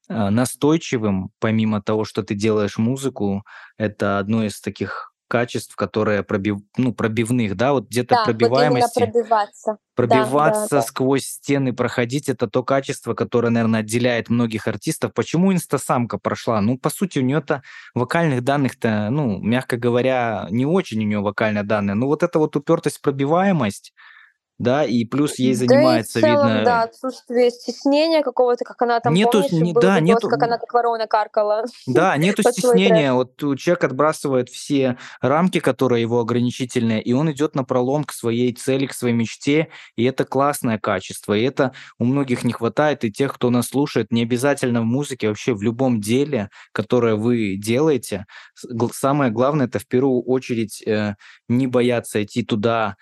э, настойчивым, помимо того, что ты делаешь музыку, это одно из таких качеств, которые пробив ну, пробивных, да, вот где-то Да, вот именно пробиваемости. пробиваться. Да, да, Пробиваться да. сквозь стены, проходить- это то качество, которое, наверно, отделяет многих артистов. Почему "Инстасамка" прошла? Ну, по сути, у неё-то вокальных данных-то, ну, мягко говоря, не очень у неё вокальные данные. Но вот эта вот упёртость, пробиваемость, да, и плюс ей Да и в занимается, целом, да, видно отсутствие стеснения какого-то, как она там, Нету помнишь, не был да, видос, нету как она как ворона каркала Да, нету <laughs> стеснения. Вот, человек отбрасывает все рамки, которые его ограничительные, и он идёт напролом к своей цели, к своей мечте. И это классное качество. И это у многих не хватает. И тех, кто нас слушает, не обязательно в музыке, вообще в любом деле, которое вы делаете, самое главное- это в первую очередь, э, не бояться идти туда,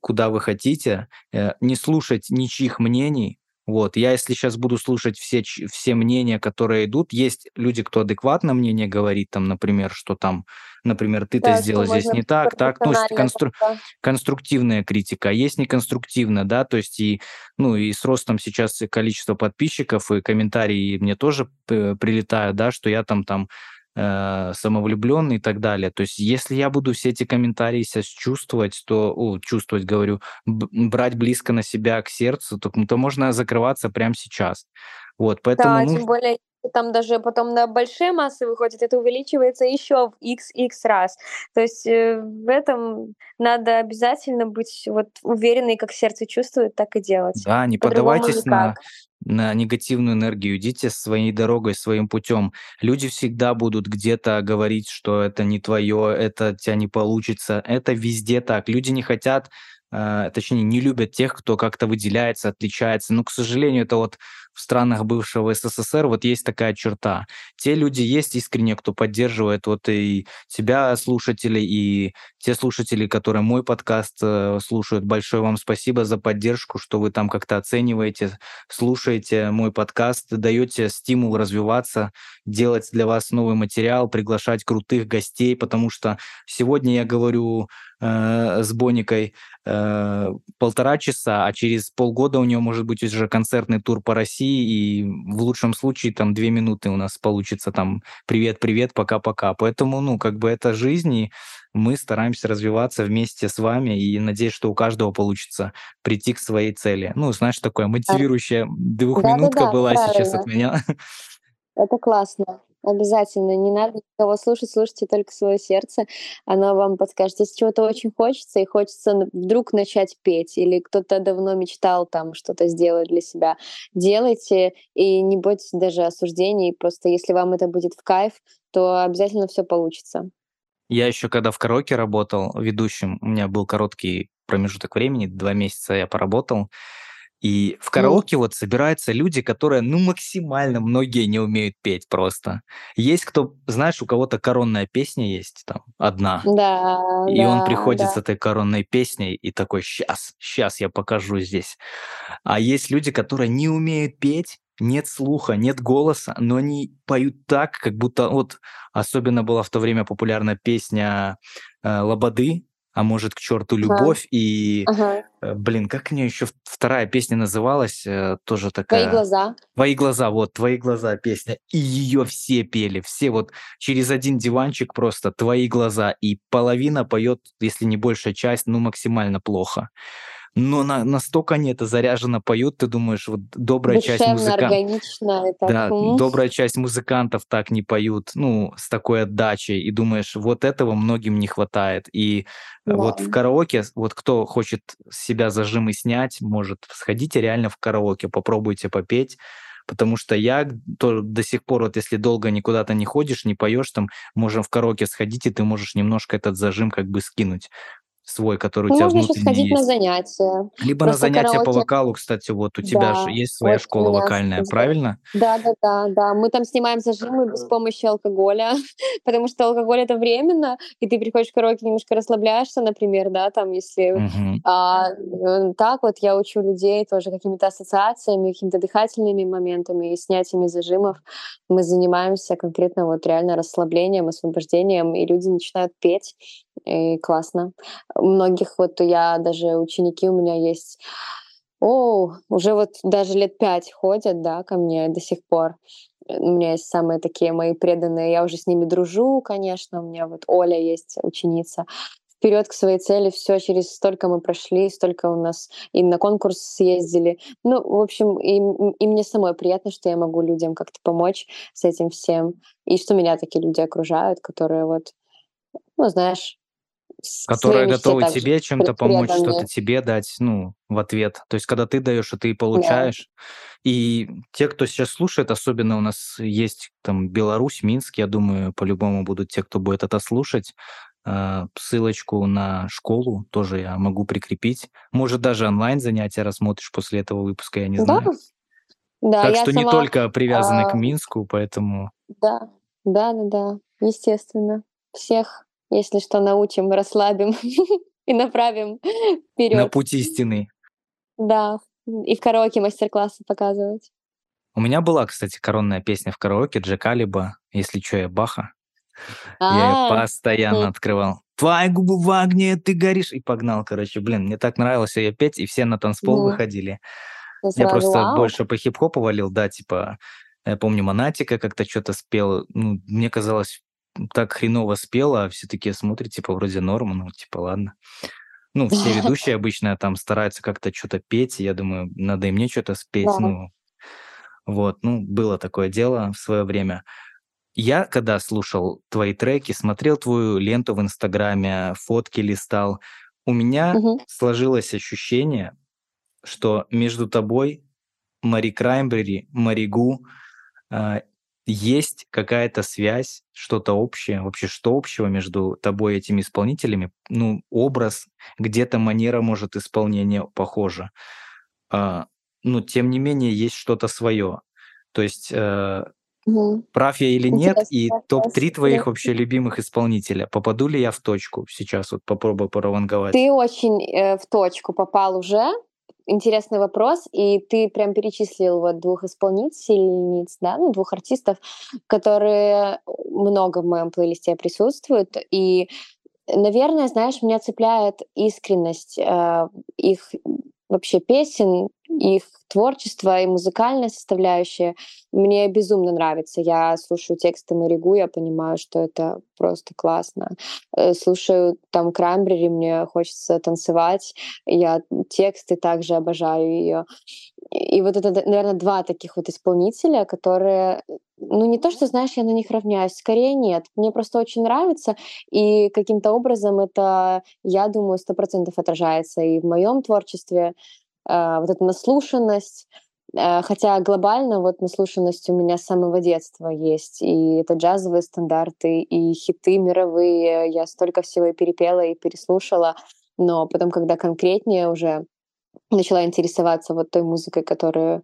куда вы хотите, э, не слушать ничьих мнений. Вот. Я если щас буду слушать все все мнения, которые идут Есть люди, кто адекватно мнение говорит, там, например, что там, например: "Ты-то Да, сделал здесь не так, так". Ну, констру конструктивная критика, а есть неконструктивная, да. То есть и, ну, и с ростом сейчас и количества подписчиков, и комментарии мне тоже п прилетают, да, что я там там, э, самовлюблённый и так далее. То есть если я буду все эти комментарии щас чувствовать, то о, чувствовать, говорю, брать близко на себя к сердцу, то то можно закрываться прямо сейчас. Вот, поэтому Да, нуж тем более, там даже потом на большие массы выходит, это увеличивается ещё в икс раз. То есть, э, в этом надо обязательно быть вот уверенной, как сердце чувствует, так и делать. Да, не По-другому поддавайтесь никак. на негативную энергию, идите своей дорогой, своим путём. Люди всегда будут где-то говорить, что это не твоё, это тя не получится. Это везде так. Люди не хотят, э, точнее, не любят тех, кто как-то выделяется, отличается. Но, к сожалению, это вот в странах бывшего СССР вот есть такая черта. Те люди есть искренние, кто поддерживает вот и тебя, слушателей, и те слушатели, которые мой подкаст, э, слушают. Большое вам спасибо за поддержку, что вы там как-то оцениваете, слушаете мой подкаст, даёте стимул развиваться, делать для вас новый материал, приглашать крутых гостей. Потому что сегодня я говорю, э, с Боникой, э, 1,5 часа, а через полгода у неё может быть уже концертный тур по России, и в лучшем случае там 2 минуты у нас получится там: "Привет, привет, пока-пока". Поэтому, ну, как бы это жизнь, и мы стараемся развиваться вместе с вами, и надеюсь, что у каждого получится прийти к своей цели. Ну, знаешь, такое Да. мотивирующая двухминутка Да-да-да, была сейчас от правильно. меня. Это классно. Обязательно. Не надо никого слушать, слушайте только своё сердце. Оно вам подскажет. Если чего-то очень хочется, и хочется вдруг начать петь, или кто-то давно мечтал там что-то сделать для себя, делайте, и не бойтесь даже осуждений. Просто если вам это будет в кайф, то обязательно всё получится. Я еще когда в караоке работал ведущим, у меня был короткий промежуток времени, два месяца я поработал, и в Ну, караоке вот собираются люди, которые, ну, максимально многие не умеют петь просто. Есть кто, знаешь, у кого-то коронная песня есть там одна, да, и он да, приходит с да. этой коронной песней и такой, сейчас, сейчас я покажу здесь. А есть люди, которые не умеют петь, нет слуха, нет голоса, но они поют так, как будто вот особенно была в то время популярна песня э, Лободы, а может к черту любовь и ага. э, блин, как у нее еще вторая песня называлась, э, тоже Твои такая. глаза. Твои глаза, вот, твои глаза песня. И ее все пели, все вот через один диванчик просто твои глаза. И половина поет, если не большая часть, ну максимально плохо. Но на, настолько они это заряженно поют, ты думаешь, вот добрая часть Душевно, музыкантов, и так, да, добрая часть музыкантов так не поют, ну, с такой отдачей, и думаешь, вот этого многим не хватает. И э, вот Да. в караоке, вот кто хочет с себя зажимы снять, может, сходите реально в караоке, попробуйте попеть, потому что я то, до сих пор, вот если долго никуда-то не ходишь, не поешь, там, можем в караоке сходить, и ты можешь немножко этот зажим как бы скинуть свой, который у Ну, тебя можно внутренний сходить на есть. занятия. Либо на занятия по караоке, вокалу, кстати, вот у тебя же да, есть своя вот школа вокальная, с- правильно? Да, да, да, да. Мы там снимаем зажимы без помощи алкоголя, <laughs> потому что алкоголь это временно, и ты приходишь в караоке, немножко расслабляешься, например, да, там, если а, э, так вот я учу людей тоже какими-то ассоциациями, какими-то дыхательными моментами и снятиями зажимов. Мы занимаемся конкретно вот реально расслаблением, освобождением, и люди начинают петь, и классно. Многих вот я даже ученики у меня есть, о, уже вот даже лет пять ходят, да, ко мне до сих пор. Э, У меня есть самые такие мои преданные, я уже с ними дружу, конечно, у меня вот Оля есть ученица. Вперед к своей цели, все через столько мы прошли, столько у нас и на конкурс съездили. Ну, в общем, и, и мне самой приятно, что я могу людям как-то помочь с этим всем, и что меня такие люди окружают, которые вот, ну, знаешь, к готовы также тебе чем-то помочь, что-то тебе дать, ну, в ответ. То есть, когда ты даешь, и ты Да. получаешь. И те, кто сейчас слушает, особенно у нас есть там Беларусь, Минск, я думаю, по-любому будут те, кто будет это слушать. А, Ссылочку на школу тоже я могу прикрепить. Может, даже онлайн занятия рассмотришь после этого выпуска, я не Да, знаю. да, Так что не сама, только привязаны к а, Минску, поэтому да, да, да, да, естественно. Всех, если что, научим, расслабим <laughs> и направим <laughs> на вперед. путь истины. Да, и в караоке мастер-классы показывать. У меня была, кстати, коронная песня в караоке Джек Алиба «Если чё, я Баха». Я ее А, постоянно м, открывал. Твои губы в огне, ты горишь. И погнал, короче. Блин, мне так нравилось ее петь, и все на танцпол мгм. выходили. Я просто больше по хип-хопу валил, да, типа, я помню, Монатика как-то что-то спел. Ну, мне казалось, так хреново спела, а все такие смотрят, типа, вроде норма, ну, типа, ладно. Ну, все <laughs> ведущие обычно там стараются как-то что-то петь, и я думаю, надо и мне что-то спеть, Да. ну, вот, ну, было такое дело в свое время. Я, когда слушал твои треки, смотрел твою ленту в Инстаграме, фотки листал, у меня Мгм. сложилось ощущение, что между тобой, Мари Краймбрери, Маригу, а, есть какая-то связь, что-то общее, вообще что общего между тобой и этими исполнителями? Ну, образ, где-то манера, может, исполнения похожа. А, ну, тем не менее, есть что-то свое. То есть, э, Мгм. прав я или нет, и Интересно, топ-3 твоих вообще любимых исполнителя. Попаду ли я в точку? Сейчас вот попробую пованговать. Ты очень э, в точку попал уже. Интересный вопрос, и ты прям перечислил вот двух исполнительниц, да, ну, двух артистов, которые много в моем плейлисте присутствуют. И, наверное, знаешь, меня цепляет искренность э, их вообще песен, их творчество и музыкальная составляющая. Мне безумно нравится. Я слушаю тексты Маригу, я понимаю, что это просто классно. Э, Слушаю там Крамбрери, мне хочется танцевать. Я тексты также обожаю ее. И вот это, наверное, два таких вот исполнителя, которые, ну не то, что, знаешь, я на них равняюсь, скорее нет. Мне просто очень нравится, и каким-то образом это, я думаю, сто процентов отражается и в моем творчестве. А, Вот эта наслушанность, Э, хотя глобально вот наслушанность у меня с самого детства есть. И это джазовые стандарты, и хиты мировые. Я столько всего и перепела, и переслушала. Но потом, когда конкретнее уже начала интересоваться вот той музыкой, которую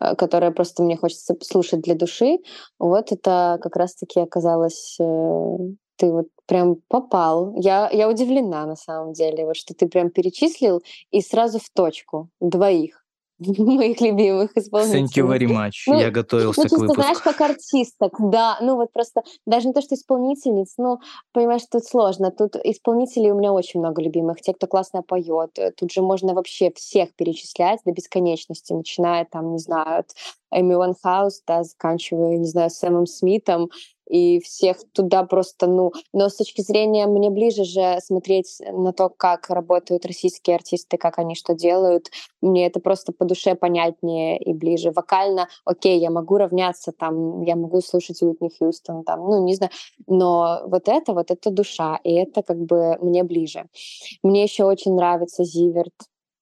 э, которая просто мне хочется слушать для души, вот это как раз-таки оказалось э, ты вот прям попал. Я, я удивлена на самом деле, вот что ты прям перечислил и сразу в точку двоих <laughs> моих любимых исполнителей. Thank you very much. Ну, Я готовился ну, к выпуску. знаешь, как артисток, да. Ну, вот просто даже не то, что исполнительниц, ну, понимаешь, тут сложно. Тут исполнителей у меня очень много любимых. Те, кто классно поет. Тут же можно вообще всех перечислять до бесконечности, начиная там, не знаю, от Эми Уанхаус, да, заканчивая, не знаю, Сэмом Смитом, и всех туда просто, ну... Но с точки зрения мне ближе же смотреть на то, как работают российские артисты, как они что делают. Мне это просто по душе понятнее и ближе. Вокально, окей, я могу равняться там, я могу слушать Уитни Хьюстон, там, ну, не знаю. Но вот это, вот это душа, и это как бы мне ближе. Мне еще очень нравится Зиверт.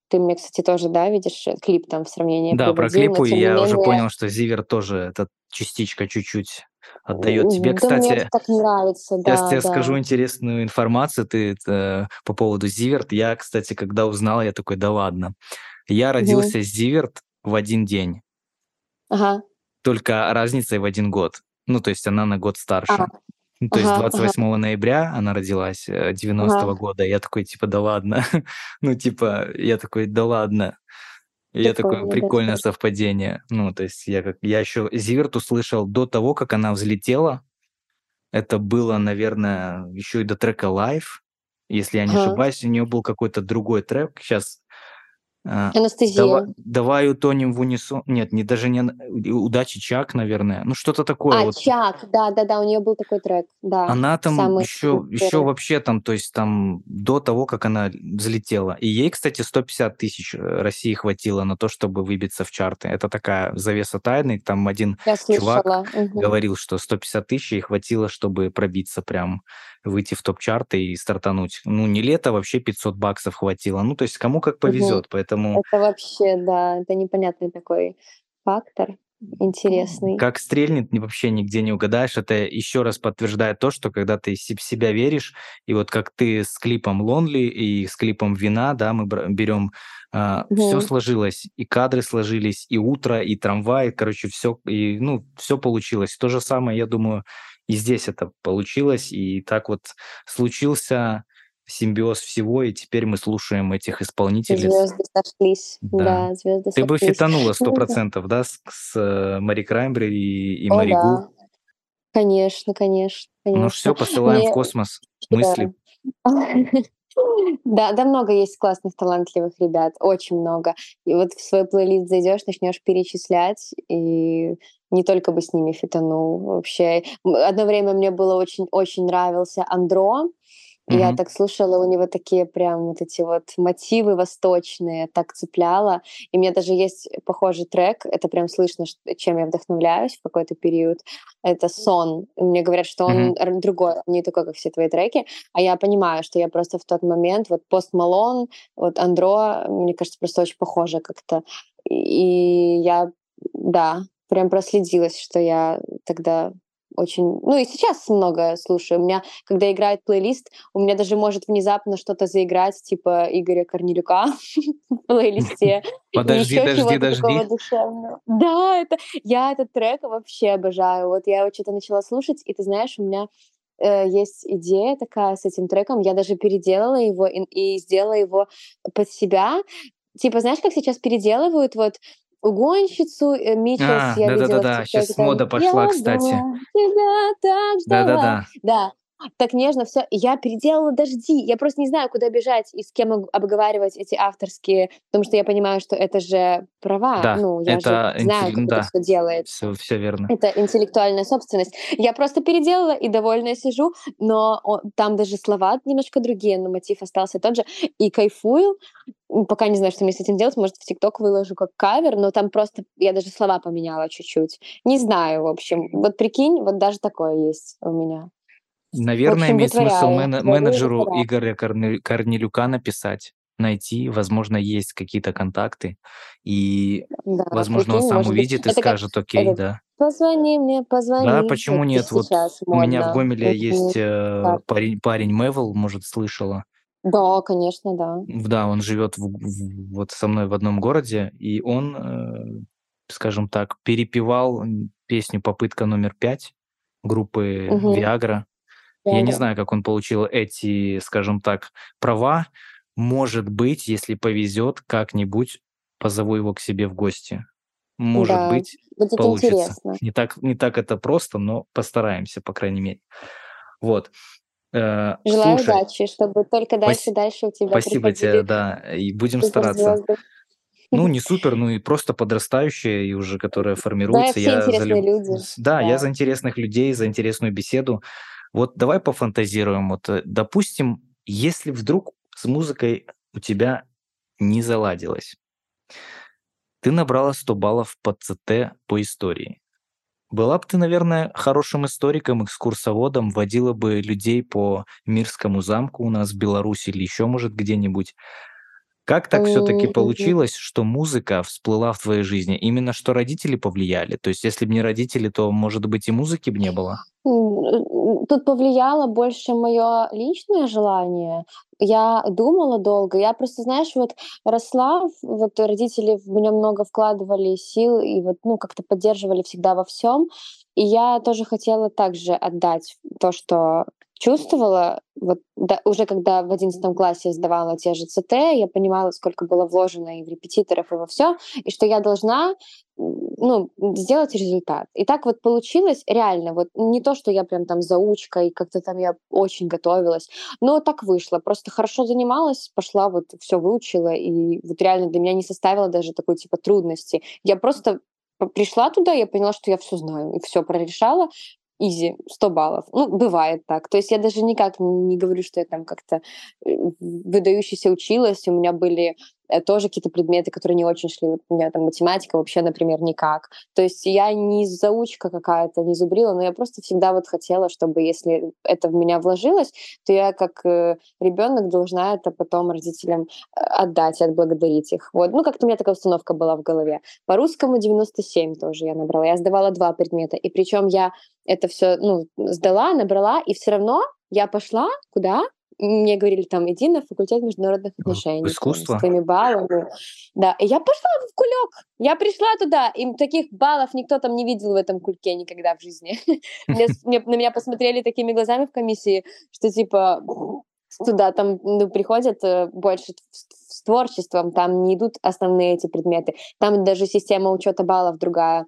Ты мне, кстати, тоже, да, видишь, э, клип там в сравнении Да, про приводил, тем не я уже менее... понял, что Зивер тоже это частичка чуть-чуть отдает тебе. Да мне Кстати, это так нравится, Сейчас да, тебе да. скажу интересную информацию ты, э, по поводу Зиверт. Я, кстати, когда узнал, я такой, да ладно. Я родился с Зиверт в один день, Ага. только разницей в один год. Ну, то есть она на год старше. А, Ну, то есть ага, ага, 28 ноября она родилась э, 90-го ага. года. Я такой, типа, да ладно. <laughs> Ну, типа, я такой, да ладно. Я да, прикольное тоже. совпадение. Ну, то есть я как я еще Зиверт услышал до того, как она взлетела. Это было, наверное, еще и до трека Live, если я не Ага. ошибаюсь. У нее был какой-то другой трек. Сейчас Анестезия. давай утонем в унисон. Нет, не даже не удачи Чак, наверное. Ну, что-то такое. А, вот. Чак, да, да, да, у нее был такой трек, да, Она там самый еще, еще вообще там, то есть там до того, как она взлетела. И ей, кстати, 150 тысяч э, России хватило на то, чтобы выбиться в чарты. Это такая завеса тайны. Там один Я чувак. Мгм. говорил, что 150 тысяч ей хватило, чтобы пробиться прям, выйти в топ-чарты и стартануть. Ну, не лето, вообще 500 баксов хватило. Ну, то есть кому как повезет. Поэтому Это вообще, да, это непонятный такой фактор, интересный. как стрельнет, вообще нигде не угадаешь. Это еще раз подтверждает то, что когда ты в себя веришь, и вот как ты с клипом Lonely и с клипом Вина, да, мы берем, все Мгм. сложилось, и кадры сложились, и утро, и трамвай, короче, все, и, ну, все получилось. То же самое, я думаю, и здесь это получилось, и так вот случился симбиоз всего, и теперь мы слушаем этих исполнительниц. Звезды сошлись, Да. да, звезды Ты бы сошлись. фитанула сто Ну <laughs> процентов, да, с, с, э, Мари Краймбрери и, и О, Мари Гу? да. Конечно, конечно, Ну конечно. все, посылаем в Мне космос да. мысли. <laughs> Да, да, много есть классных, талантливых ребят, очень много. И вот в свой плейлист зайдешь, начнешь перечислять, и не только бы с ними фитанул вообще. Одно время мне было очень-очень нравился Андро, и я так слушала, у него такие прям вот эти вот мотивы восточные, так цепляло. И у меня даже есть похожий трек, это прям слышно, чем я вдохновляюсь в какой-то период. Это «Сон». Мне говорят, что он р- другой, не такой, как все твои треки. А я понимаю, что я просто в тот момент, вот Пост Малон, вот Андро, мне кажется, просто очень похоже как-то. И я, да, прям проследилась, что я тогда очень... Ну и сейчас много слушаю. У меня, когда играет плейлист, у меня даже может внезапно что-то заиграть, типа Игоря Корнелюка <laughs> в плейлисте. Подожди, Еще дожди, чего-то дожди. такого душевного. Да, это... я этот трек вообще обожаю. Вот я его что-то начала слушать, и ты знаешь, у меня э, есть идея такая с этим треком. Я даже переделала его и, и сделала его под себя. Типа, знаешь, как сейчас переделывают вот угонщицу э, Митчелс А, я видела ТикТоке, сейчас мода пошла, «Я кстати. была тебя так ждала». Да-да-да. Да, так нежно все. Я переделала «Дожди». Я просто не знаю, куда бежать и с кем об- обговаривать эти авторские, потому что я понимаю, что это же права. Да, Ну, я это же знаю, интелли- как это да. все делается. Все, все верно. Это интеллектуальная собственность. Я просто переделала и довольная сижу, но там даже слова немножко другие, но мотив остался тот же. И кайфую. Пока не знаю, что мне с этим делать. Может, в ТикТок выложу как кавер, но там просто я даже слова поменяла чуть-чуть. Не знаю, в общем. Вот прикинь, вот даже такое есть у меня. Наверное, общем, имеет смысл вытворяю. и менеджеру вытворяю. Игоря Корне- Корнелюка написать. найти, возможно, есть какие-то контакты, и, Да, возможно, он сам может быть, увидит и это как скажет, окей, этот да. «Позвони мне, Да, позвони». почему Вот и нет? Вот у меня в. Гомеле есть э, парень, парень Мэвл, может, слышала. Да, конечно, да. Да, он живет в- в- вот со мной в одном городе, и он, э, скажем так, перепевал песню «Попытка номер пять» группы. Виагра. Я не знаю, как он получил эти, скажем так, права. Может быть, если повезет, как-нибудь позову его к себе в гости. Может Да, быть, будет получится. интересно. Не так, не так это просто, но постараемся, по крайней мере. Вот. Э, Желаю Слушай, удачи, чтобы только дальше и дальше у тебя спасибо тебе, да, и будем стараться. суперзвезды. Ну, не <laughs> супер, ну и просто подрастающая, и уже которая Да, формируется. все Я за люб- люди. с- Да, я Да. за интересных людей, за интересную беседу. Вот давай пофантазируем. Вот, э, допустим, если вдруг с музыкой у тебя не заладилось, ты набрала 100 баллов по ЦТ по истории. Была бы ты, наверное, хорошим историком, экскурсоводом, водила бы людей по Мирскому замку у нас в Беларуси или еще, может, где-нибудь. Как так все-таки получилось, что музыка всплыла в твоей жизни? Именно что родители повлияли? То есть, если бы не родители, то, может быть, и музыки бы не было? М, Тут повлияло больше мое личное желание. Я думала долго. Я просто, знаешь, вот росла, вот родители в меня много вкладывали сил и вот, ну, как-то поддерживали всегда во всем. И я тоже хотела также отдать то, что чувствовала. Вот да- уже когда в одиннадцатом классе сдавала те же ЦТ, я понимала, сколько было вложено и в репетиторов, и во все, и что я должна ну, сделать результат. И так вот получилось реально. Вот не то, что я прям там заучка, и как-то там я очень готовилась, но так вышло. Просто хорошо занималась, пошла вот все выучила, и вот реально для меня не составило даже такой типа трудности. Я просто пришла туда, я поняла, что я все знаю, и все прорешала, Изи, 100 баллов. Ну, бывает так. То есть я даже никак не говорю, что я там как-то э, выдающейся училась. У меня были тоже какие-то предметы, которые не очень шли. У меня там математика вообще, например, никак. То есть я не заучка какая-то, не зубрила, но я просто всегда вот хотела, чтобы если это в меня вложилось, то я как э, ребенок должна это потом родителям э, отдать и отблагодарить их. Вот. Ну, как-то у меня такая установка была в голове. По русскому 97 тоже я набрала. Я сдавала два предмета. И причем я это все ну, сдала, набрала, и все равно я пошла куда? Мне говорили, там, иди на факультет международных В отношений. там, искусство? С твоими баллами. Да, и я пошла в кулек. Я пришла туда, и таких баллов никто там не видел в этом кульке никогда в жизни. <laughs> На меня посмотрели такими глазами в комиссии, что типа туда там ну, приходят э, больше с творчеством, там не идут основные эти предметы. Там даже система учета баллов другая.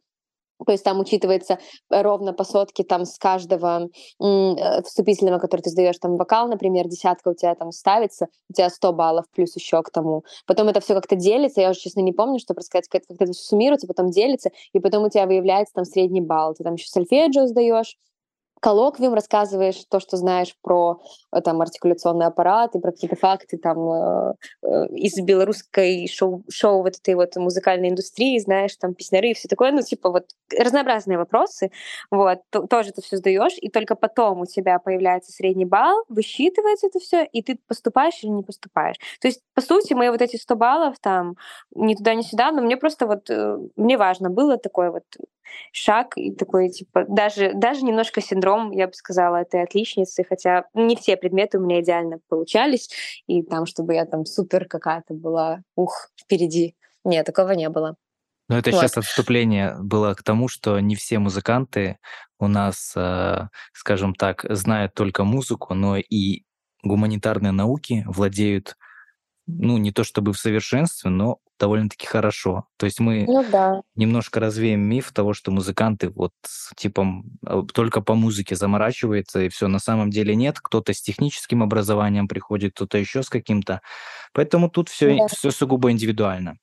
То есть там учитывается э, ровно по сотке там с каждого э, вступительного, который ты сдаешь, там вокал, например, десятка у тебя там ставится, у тебя 100 баллов плюс еще к тому. Потом это все как-то делится, я уже, честно, не помню, что происходит, как как это все суммируется, потом делится, и потом у тебя выявляется там средний балл. Ты там еще сольфеджио сдаешь, коллоквиум рассказываешь то, что знаешь про э, там артикуляционный аппарат и про какие-то факты там э, э, из белорусской шоу, шоу вот этой вот музыкальной индустрии, знаешь, там песняры и все такое, ну типа вот разнообразные вопросы, вот, то- тоже это все сдаешь, и только потом у тебя появляется средний балл, высчитывается это все, и ты поступаешь или не поступаешь. То есть, по сути, мои вот эти 100 баллов там ни туда, ни сюда, но мне просто вот, мне важно было такой вот шаг и такой, типа, даже, даже немножко синдром, я бы сказала, этой отличницы, хотя не все предметы у меня идеально получались, и там, чтобы я там супер какая-то была, ух, впереди. Нет, такого не было. Ну, это Вот. сейчас отступление было к тому, что не все музыканты у нас, э, скажем так, знают только музыку, но и гуманитарные науки владеют, ну, не то чтобы в совершенстве, но довольно-таки хорошо. То есть мы Ну да. немножко развеем миф того, что музыканты вот типа только по музыке заморачиваются, и все. На самом деле нет. Кто-то с техническим образованием приходит, кто-то еще с каким-то. Поэтому тут все, Да. все сугубо индивидуально.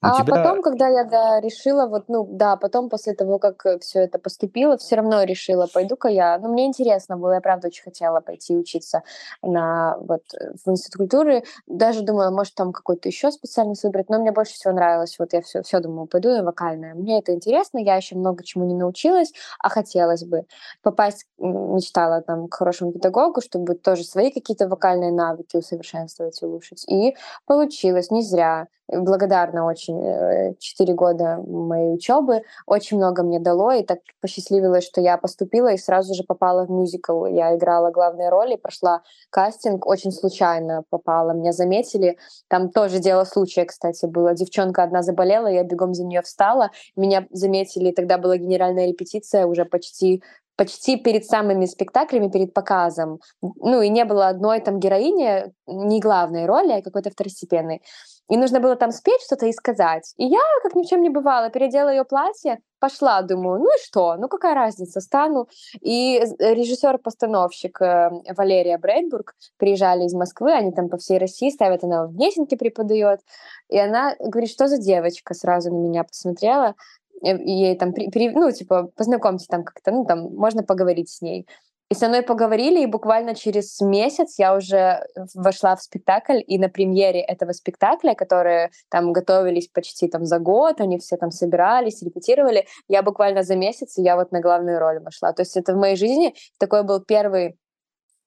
У А тебя потом, когда я, да, решила, вот, ну, да, потом после того, как все это поступило, все равно решила, пойду-ка я. Ну, мне интересно было, я правда очень хотела пойти учиться на вот э, в институт культуры. Даже думала, может, там какой-то еще специальность выбрать, но мне больше всего нравилось. Вот я все, все думаю, пойду на вокальное. Мне это интересно, я еще много чему не научилась, а хотелось бы попасть, мечтала там к хорошему педагогу, чтобы тоже свои какие-то вокальные навыки усовершенствовать, улучшить. И получилось, не зря. Благодарна очень. Э, Четыре года моей учебы очень много мне дало, и так посчастливилось, что я поступила и сразу же попала в мюзикл. Я играла главные роли, прошла кастинг, очень случайно попала. Меня заметили. Там тоже дело случая, кстати, было. Девчонка одна заболела, я бегом за нее встала. Меня заметили, тогда была генеральная репетиция уже почти почти перед самыми спектаклями, перед показом. Ну, и не было одной там героини, не главной роли, а какой-то второстепенной. И нужно было там спеть что-то и сказать. И я, как ни в чем не бывало, переодела ее платье, пошла, думаю, ну и что, ну какая разница, стану. И режиссер-постановщик э, Валерия Брейдбург приезжали из Москвы, они там по всей России ставят, она в Гнесинке преподает. И она говорит, что за девочка, сразу на меня посмотрела. Э, ей там, при, при- ну, типа, познакомьте там как-то, ну, там, можно поговорить с ней. И со мной поговорили, и буквально через месяц я уже вошла в спектакль, и на премьере этого спектакля, которые там готовились почти там за год, они все там собирались, репетировали, я буквально за месяц, я вот на главную роль вошла. То есть это в моей жизни такой был первый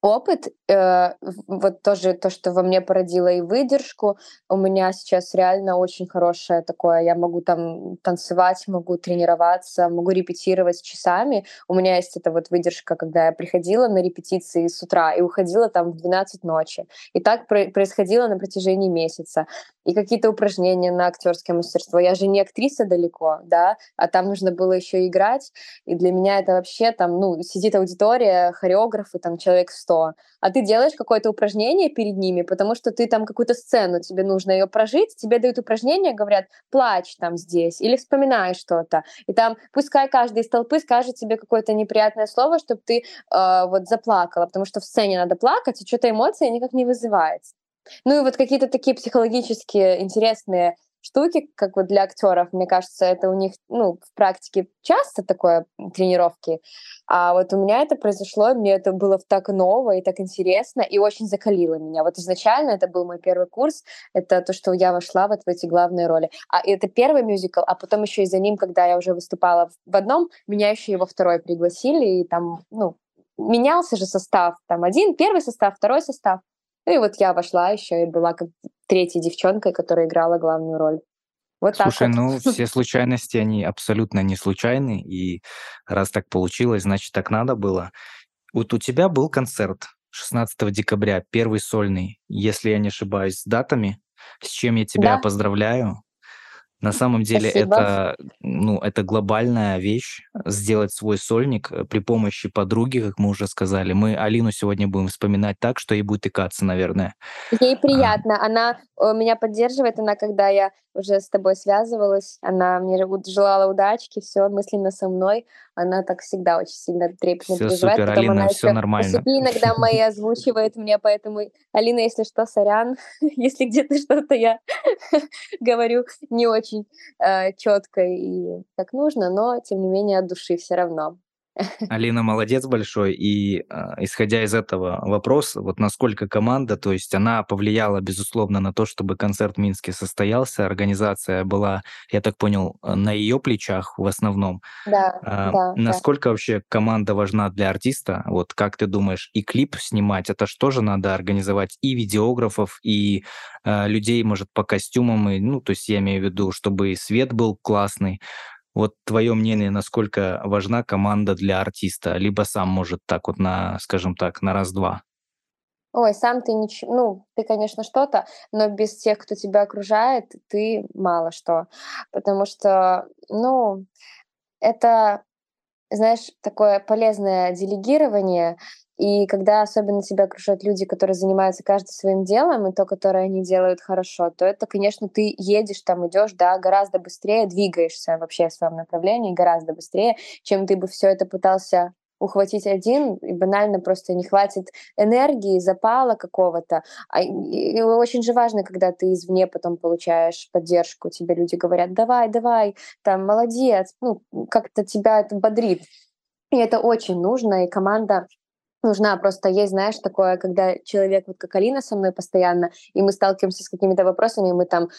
опыт, э, вот тоже то, что во мне породило и выдержку. У меня сейчас реально очень хорошее такое. Я могу там танцевать, могу тренироваться, могу репетировать часами. У меня есть эта вот выдержка, когда я приходила на репетиции с утра и уходила там в 12 ночи. И так про- происходило на протяжении месяца. И какие-то упражнения на актерское мастерство. Я же не актриса далеко, да, а там нужно было еще играть. И для меня это вообще там, ну, сидит аудитория, хореографы, там человек 100, а ты делаешь какое-то упражнение перед ними, потому что ты там какую-то сцену, тебе нужно ее прожить, тебе дают упражнение, говорят, плачь там здесь, или вспоминай что-то. И там пускай каждый из толпы скажет тебе какое-то неприятное слово, чтобы ты э, вот заплакала, потому что в сцене надо плакать, и что-то эмоции никак не вызывается. Ну и вот какие-то такие психологические интересные штуки, как вот для актеров, мне кажется, это у них, ну, в практике часто такое тренировки, а вот у меня это произошло, мне это было так ново и так интересно, и очень закалило меня. Вот изначально это был мой первый курс, это то, что я вошла вот в эти главные роли. А это первый мюзикл, а потом еще и за ним, когда я уже выступала в одном, меня еще и во второй пригласили, и там, ну, менялся же состав, там один, первый состав, второй состав. Ну и вот я вошла еще и была как третьей девчонкой, которая играла главную роль. Вот так Слушай, вот. ну <laughs> все случайности, они абсолютно не случайны, и раз так получилось, значит так надо было. Вот у тебя был концерт 16 декабря, первый сольный, если я не ошибаюсь, с датами, с чем я тебя Да. поздравляю. На самом деле Спасибо. это, ну, это глобальная вещь, сделать свой сольник э, при помощи подруги, как мы уже сказали. Мы Алину сегодня будем вспоминать так, что ей будет икаться, наверное. Ей А, приятно. Она э, меня поддерживает. Она, когда я уже с тобой связывалась, она мне желала удачки, все мысленно со мной. Она так всегда очень сильно трепетно Все переживает. супер, Потом Алина, она все нормально. иногда <laughs> мои озвучивает мне, поэтому, Алина, если что, сорян, <laughs> если где-то что-то я <laughs> говорю не очень четко и как нужно, но тем не менее от души все равно. Алина молодец большой, и а, исходя из этого вопрос, вот насколько команда, то есть она повлияла, безусловно, на то, чтобы концерт в Минске состоялся, организация была, я так понял, э, на ее плечах в основном. Да, А, да, да. Насколько вообще команда важна для артиста? Вот как ты думаешь, и клип снимать, это что же надо организовать и видеографов, и э, людей, может, по костюмам, и, ну, то есть я имею в виду, чтобы и свет был классный. Вот твое мнение, насколько важна команда для артиста? Либо сам может так вот на, скажем так, на раз-два. Ой, сам ты ничего, ну, ты, конечно, что-то, но без тех, кто тебя окружает, ты мало что. Потому что, ну, это, знаешь, такое полезное делегирование, и когда особенно тебя окружают люди, которые занимаются каждый своим делом, и то, которое они делают хорошо, то это, конечно, ты едешь там, идешь, да, гораздо быстрее, двигаешься вообще в своем направлении гораздо быстрее, чем ты бы все это пытался ухватить один, и банально просто не хватит энергии, запала какого-то. А, и очень же важно, когда ты извне потом получаешь поддержку, тебе люди говорят, давай, давай, там, молодец, ну, как-то тебя это бодрит. И это очень нужно, и команда нужна. Просто есть, знаешь, такое, когда человек, вот как Алина со мной постоянно, и мы сталкиваемся с какими-то вопросами, и мы там,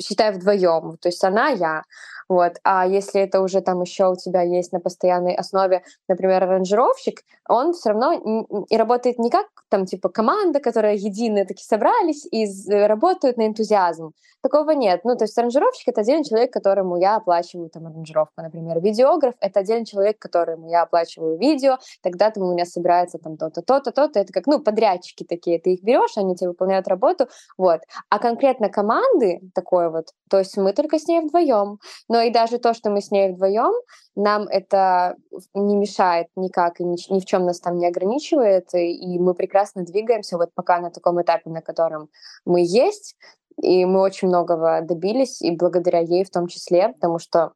считай, вдвоем. То есть она, я. Вот. А если это уже там еще у тебя есть на постоянной основе, например, аранжировщик, он все равно и работает не как там типа команда, которая единые таки собрались и работают на энтузиазм. Такого нет. Ну, то есть аранжировщик — это отдельный человек, которому я оплачиваю там аранжировку, например. Видеограф — это отдельный человек, которому я оплачиваю видео, тогда там у меня собирается там то-то, то-то, то-то. Это как, ну, подрядчики такие. Ты их берешь, они тебе выполняют работу, вот. А конкретно команды такой вот, то есть мы только с ней вдвоем. Но и даже то, что мы с ней вдвоем, нам это не мешает никак и ни, ни в чем нас там не ограничивает, и мы прекрасно двигаемся вот пока на таком этапе, на котором мы есть, и мы очень многого добились, и благодаря ей в том числе, потому что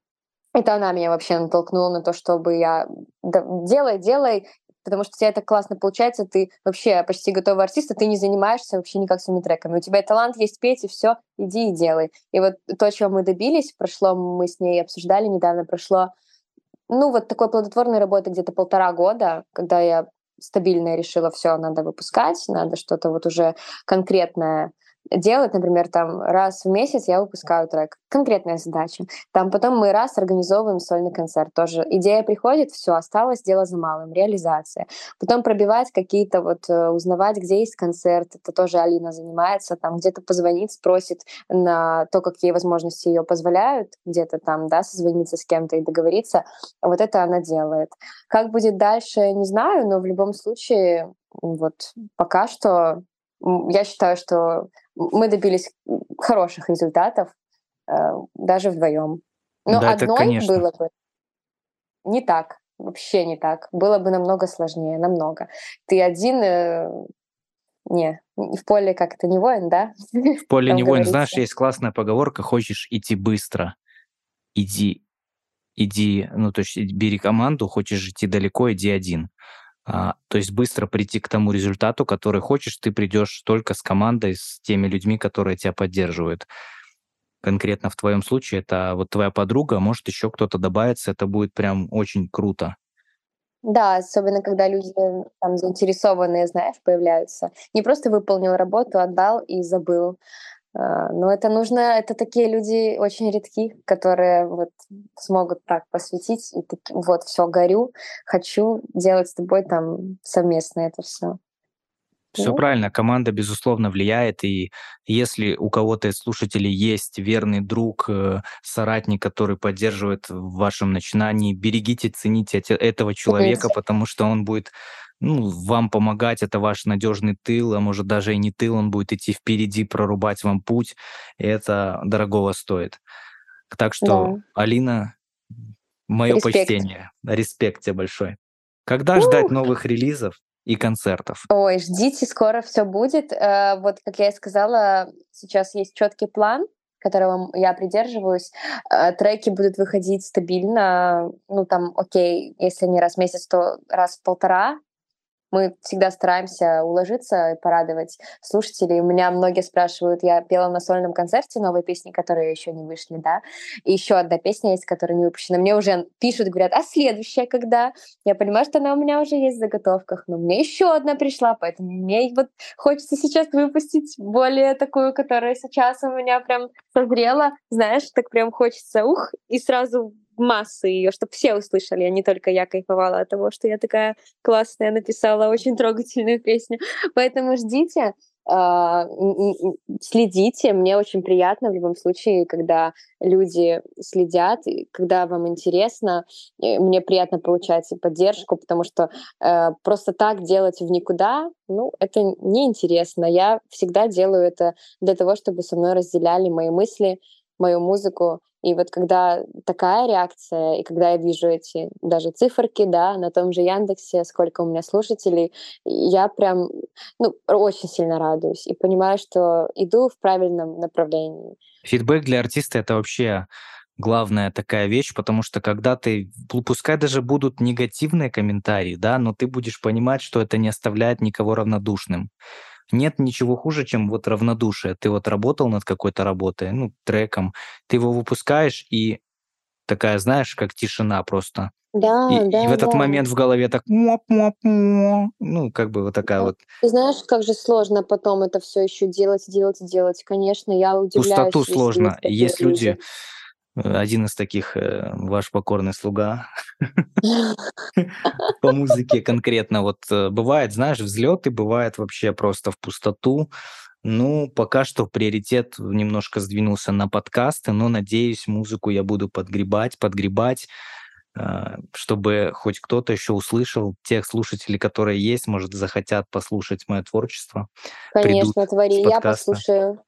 это она меня вообще натолкнула на то, чтобы я делай, делай, потому что у тебя это классно получается, ты вообще почти готовый артист, а ты не занимаешься вообще никак своими треками. У тебя талант есть петь, и все, иди и делай. И вот то, чего мы добились, прошло, мы с ней обсуждали недавно, прошло, ну, вот такой плодотворной работы где-то полтора года, когда я стабильно решила, все, надо выпускать, надо что-то вот уже конкретное делать, например, там раз в месяц я выпускаю трек. Конкретная задача. Там потом мы раз организовываем сольный концерт. Тоже идея приходит, все, осталось дело за малым, реализация. Потом пробивать какие-то вот, э, узнавать, где есть концерт. Это тоже Алина занимается. Там где-то позвонить, спросит на то, какие возможности ее позволяют, где-то там, да, созвониться с кем-то и договориться. Вот это она делает. Как будет дальше, не знаю, но в любом случае вот пока что я считаю, что мы добились хороших результатов э, даже вдвоем. Но да, одной было бы не так, вообще не так. Было бы намного сложнее, намного. Ты один, э, не, в поле как-то не воин, да? В поле не воин. Знаешь, есть классная поговорка, хочешь идти быстро, иди, иди, ну, то есть бери команду, хочешь идти далеко, иди один. А, то есть быстро прийти к тому результату, который хочешь, ты придешь только с командой, с теми людьми, которые тебя поддерживают. Конкретно в твоем случае это вот твоя подруга, может еще кто-то добавится, это будет прям очень круто. Да, особенно когда люди там заинтересованные, знаешь, появляются. Не просто выполнил работу, отдал и забыл. А, но это нужно, это такие люди очень редки, которые вот смогут так посвятить и так, вот все горю, хочу делать с тобой там совместно это все. Все ну. правильно, команда, безусловно, влияет, и если у кого-то из слушателей есть верный друг, э, соратник, который поддерживает в вашем начинании, берегите, цените этого человека, потому что он будет ну, вам помогать, это ваш надежный тыл, а может даже и не тыл, он будет идти впереди, прорубать вам путь, и это дорогого стоит. Так что, да. Алина, мое Респект. почтение, респект тебе большой. Когда Ух. ждать новых релизов и концертов? Ой, ждите, скоро все будет. Э, вот, как я и сказала, сейчас есть четкий план, которого я придерживаюсь. Э, треки будут выходить стабильно, ну там, окей, если не раз в месяц, то раз в полтора, мы всегда стараемся уложиться и порадовать слушателей. У меня многие спрашивают, я пела на сольном концерте новые песни, которые еще не вышли, да, и еще одна песня есть, которая не выпущена. Мне уже пишут, говорят, а следующая когда? Я понимаю, что она у меня уже есть в заготовках, но мне еще одна пришла, поэтому мне вот хочется сейчас выпустить более такую, которая сейчас у меня прям созрела, знаешь, так прям хочется, ух, и сразу массы ее, чтобы все услышали, а не только я кайфовала от того, что я такая классная написала очень трогательную песню. Поэтому ждите, а, следите. Мне очень приятно в любом случае, когда люди следят, когда вам интересно. Мне приятно получать поддержку, потому что э, просто так делать в никуда, ну, это неинтересно. Я всегда делаю это для того, чтобы со мной разделяли мои мысли, мою музыку. И вот когда такая реакция, и когда я вижу эти даже циферки, да, на том же Яндексе, сколько у меня слушателей, я прям, ну, очень сильно радуюсь и понимаю, что иду в правильном направлении. Фидбэк для артиста — это вообще главная такая вещь, потому что когда ты, пу- пускай даже будут негативные комментарии, да, но ты будешь понимать, что это не оставляет никого равнодушным. Нет ничего хуже, чем вот равнодушие. Ты вот работал над какой-то работой, ну, треком, ты его выпускаешь, и такая, знаешь, как тишина просто. Да, И, и да, в этот да. момент в голове так, «Моп-моп-мо». ну, как бы вот такая Да. вот Ты знаешь, как же сложно потом это все еще делать, делать, делать. Конечно, я удивляюсь, пустоту сложно. Есть люди, люди. Один из таких, э, ваш покорный слуга, <laughs> по музыке конкретно. Вот э, бывает, знаешь, взлеты, бывает вообще просто в пустоту. Ну, пока что приоритет немножко сдвинулся на подкасты, но надеюсь, музыку я буду подгребать, подгребать, а, чтобы хоть кто-то еще услышал, тех слушателей, которые есть, может, захотят послушать мое творчество, Конечно, твори, я послушаю.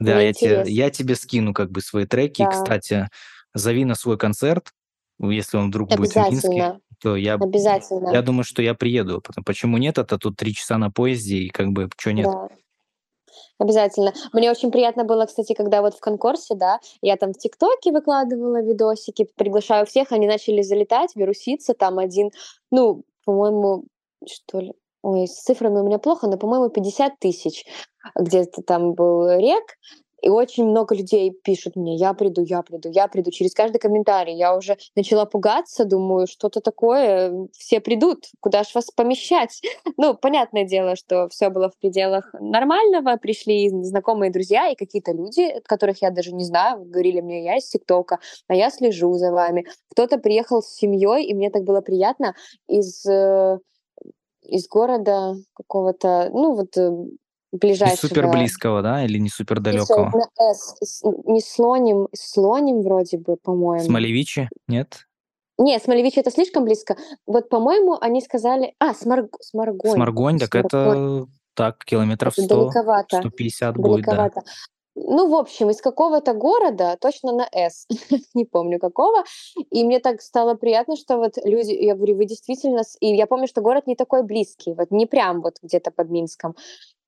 Да, Мне я тебе, я тебе скину как бы свои треки. Да, Кстати, зови на свой концерт, ну, если он вдруг будет в Минске, то я, я обязательно. думаю, что я приеду. Почему нет? Это тут три часа на поезде, и как бы, что нет? Да, обязательно. Мне очень приятно было, кстати, когда вот в конкурсе, да, я там в ТикТоке выкладывала видосики, приглашаю всех, они начали залетать, вируситься, там один, ну, по-моему, что ли, ой, с цифрами у меня плохо, но, по-моему, 50 тысяч где-то там был рек, и очень много людей пишут мне, я приду, я приду, я приду. Через каждый комментарий я уже начала пугаться, думаю, что-то такое, все придут, куда ж вас помещать? <laughs> Ну, понятное дело, что все было в пределах нормального, пришли знакомые друзья и какие-то люди, которых я даже не знаю, говорили мне, я из ТикТока, а я слежу за вами. Кто-то приехал с семьей, и мне так было приятно, из, э, из города какого-то, ну, вот э, Не супер ближайшего близкого, да, или не супер далекого? на «С», с- не слоним, слоним вроде бы, по-моему. Смолевичи? Нет? Не, Смолевич это слишком близко. Вот, по-моему, они сказали... А, Сморг... Сморгонь. Сморгонь, так Сморгонь. это так, километров Это 100, далековато. 150 будет, да. Ну, в общем, из какого-то города, точно на «С», <laughs> не помню какого, и мне так стало приятно, что вот люди, я говорю, вы действительно... И я помню, что город не такой близкий, вот не прям вот где-то под Минском.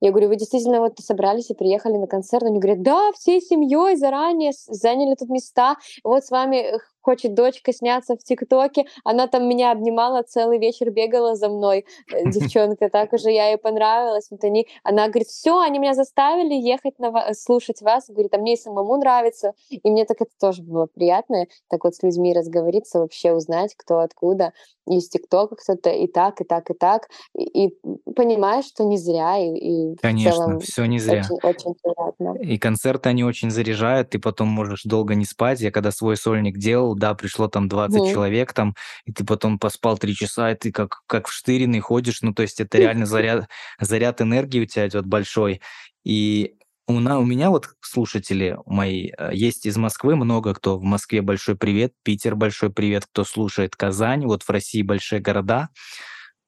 Я говорю, вы действительно вот собрались и приехали на концерт? Они говорят, да, всей семьей заранее заняли тут места. Вот с вами хочет дочка сняться в ТикТоке. Она там меня обнимала целый вечер, бегала за мной. Э, <laughs> Девчонка, так уже я ей понравилась. Вот они, она говорит, все, они меня заставили ехать на ва- слушать вас. Говорит, а мне и самому нравится. И мне так это тоже было приятно. Так вот с людьми разговориться, вообще узнать, кто откуда. И из ТикТока кто-то и так, и так, и так. И, и понимаешь, что не зря, и, и в Конечно, целом все не зря. очень, очень приятно. И концерты, они очень заряжают, ты потом можешь долго не спать. Я когда свой сольник делал, да, пришло там 20 Мгм. человек там, и ты потом поспал 3 часа, и ты как, как вштыренный ходишь, ну, то есть это реально заряд, заряд энергии у тебя идет большой. И у, на, у меня вот слушатели мои э, есть из Москвы много кто в Москве большой привет, Питер большой привет, кто слушает Казань, вот в России большие города.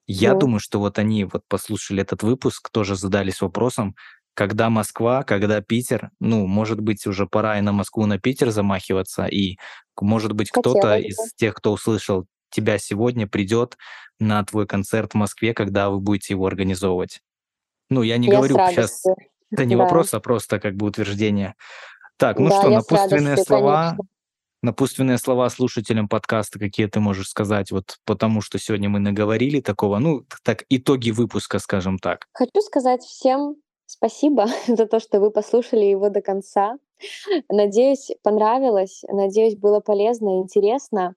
Я Ну. думаю, что вот они вот послушали этот выпуск, тоже задались вопросом, когда Москва, когда Питер, ну, может быть, уже пора и на Москву, на Питер замахиваться, и, может быть, кто-то из тех, кто услышал тебя сегодня, придет на твой концерт в Москве, когда вы будете его организовывать. Ну, я не Я говорю сейчас, <laughs> это не Да. вопрос, а просто как бы утверждение. Так, ну Да, что, напутственные слова, конечно. напутственные слова слушателям подкаста, какие ты можешь сказать, вот потому что сегодня мы наговорили такого, ну, так, итоги выпуска, скажем так. Хочу сказать всем спасибо <laughs> за то, что вы послушали его до конца. Надеюсь, понравилось, надеюсь, было полезно, интересно.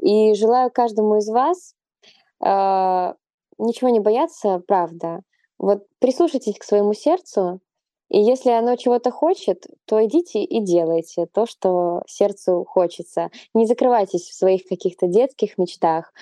И желаю каждому из вас а, ничего не бояться, правда. Вот прислушайтесь к своему сердцу, и если оно чего-то хочет, то идите и делайте то, что сердцу хочется. Не закрывайтесь в своих каких-то детских мечтах,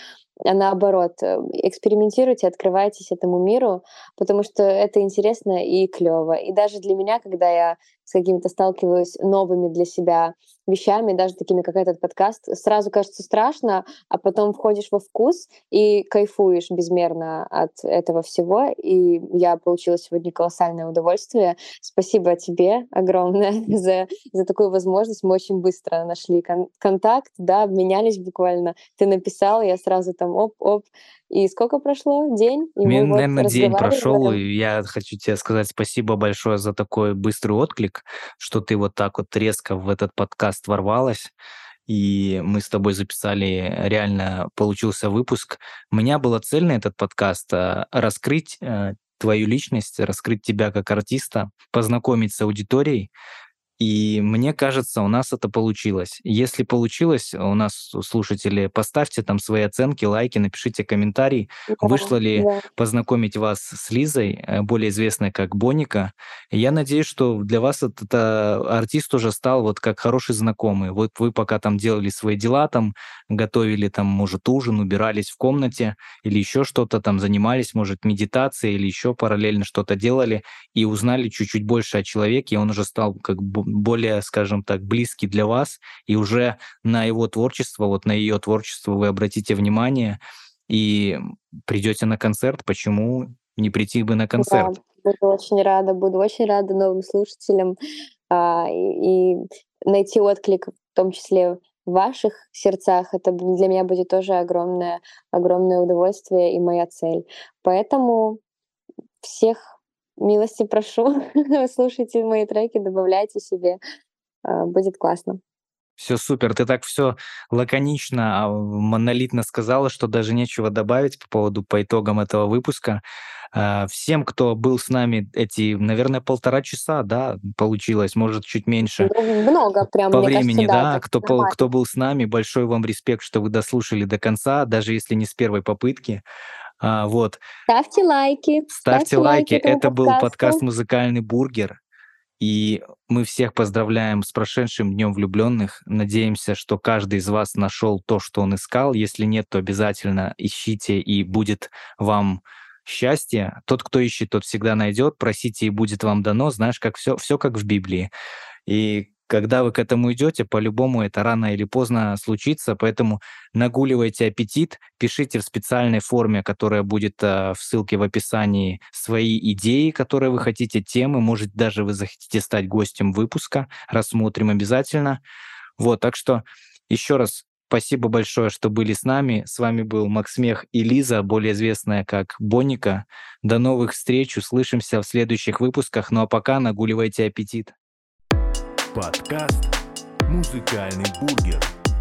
а наоборот, э, экспериментируйте, открывайтесь этому миру, потому что это интересно и клево. И даже для меня, когда я с какими-то сталкиваюсь новыми для себя вещами, даже такими, как этот подкаст, сразу кажется страшно, а потом входишь во вкус и кайфуешь безмерно от этого всего. И я получила сегодня колоссальное удовольствие. Спасибо тебе огромное <laughs> за, за такую возможность. Мы очень быстро нашли кон- контакт, да, обменялись буквально. Ты написал, я сразу там оп-оп. И сколько прошло? День? И Мне, мы вот наверное, день прошел, и я хочу тебе сказать спасибо большое за такой быстрый отклик, что ты вот так вот резко в этот подкаст ворвалась. и мы с тобой записали, реально получился выпуск. У меня была цель на этот подкаст э, раскрыть э, твою личность, раскрыть тебя как артиста, познакомить с аудиторией, и мне кажется, у нас это получилось. Если получилось, у нас слушатели, поставьте там свои оценки, лайки, напишите комментарий, Да, вышло ли да. познакомить вас с Лизой, э, более известной как Боника. Я надеюсь, что для вас этот э, артист уже стал вот как хороший знакомый. Вот вы пока там делали свои дела, там готовили там, может, ужин, убирались в комнате или еще что-то там, занимались, может, медитацией или еще параллельно что-то делали и узнали чуть-чуть больше о человеке, и он уже стал как бы более, скажем так, близкий для вас, и уже на его творчество, вот на ее творчество вы обратите внимание и придете на концерт. Почему не прийти бы на Да, концерт? буду очень рада, буду очень рада новым слушателям а, и, и найти отклик, в том числе в ваших сердцах. Это для меня будет тоже огромное, огромное удовольствие и моя цель. Поэтому всех милости прошу, <laughs> слушайте мои треки, добавляйте себе, а, будет классно. Все супер. Ты так все лаконично, а, монолитно сказала, что даже нечего добавить по поводу, по итогам этого выпуска. А, Всем, кто был с нами эти, наверное, полтора часа, да, получилось, может, чуть меньше Ну, Много прям, по времени, кажется, да, да, кто, нормально. кто был с нами, большой вам респект, что вы дослушали до конца, даже если не с первой попытки. А, Вот, Ставьте лайки, ставьте лайки. этому Это был подкасту. подкаст «Музыкальный бургер». И мы всех поздравляем с прошедшим Днем влюбленных. Надеемся, что каждый из вас нашел то, что он искал. Если нет, то обязательно ищите, и будет вам счастье. Тот, кто ищет, тот всегда найдет. Просите, и будет вам дано. Знаешь, как все, все как в Библии. И когда вы к этому идете, по-любому это рано или поздно случится, поэтому нагуливайте аппетит, пишите в специальной форме, которая будет э, в ссылке в описании, свои идеи, которые вы хотите, темы, может, даже вы захотите стать гостем выпуска, рассмотрим обязательно. Вот, так что еще раз спасибо большое, что были с нами. С вами был Максмех и Лиза, более известная как Боника. До новых встреч, услышимся в следующих выпусках, ну а пока нагуливайте аппетит. Подкаст «Музыкальный бургер»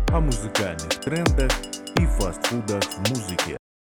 о музыкальных трендах и фастфудах в музыке.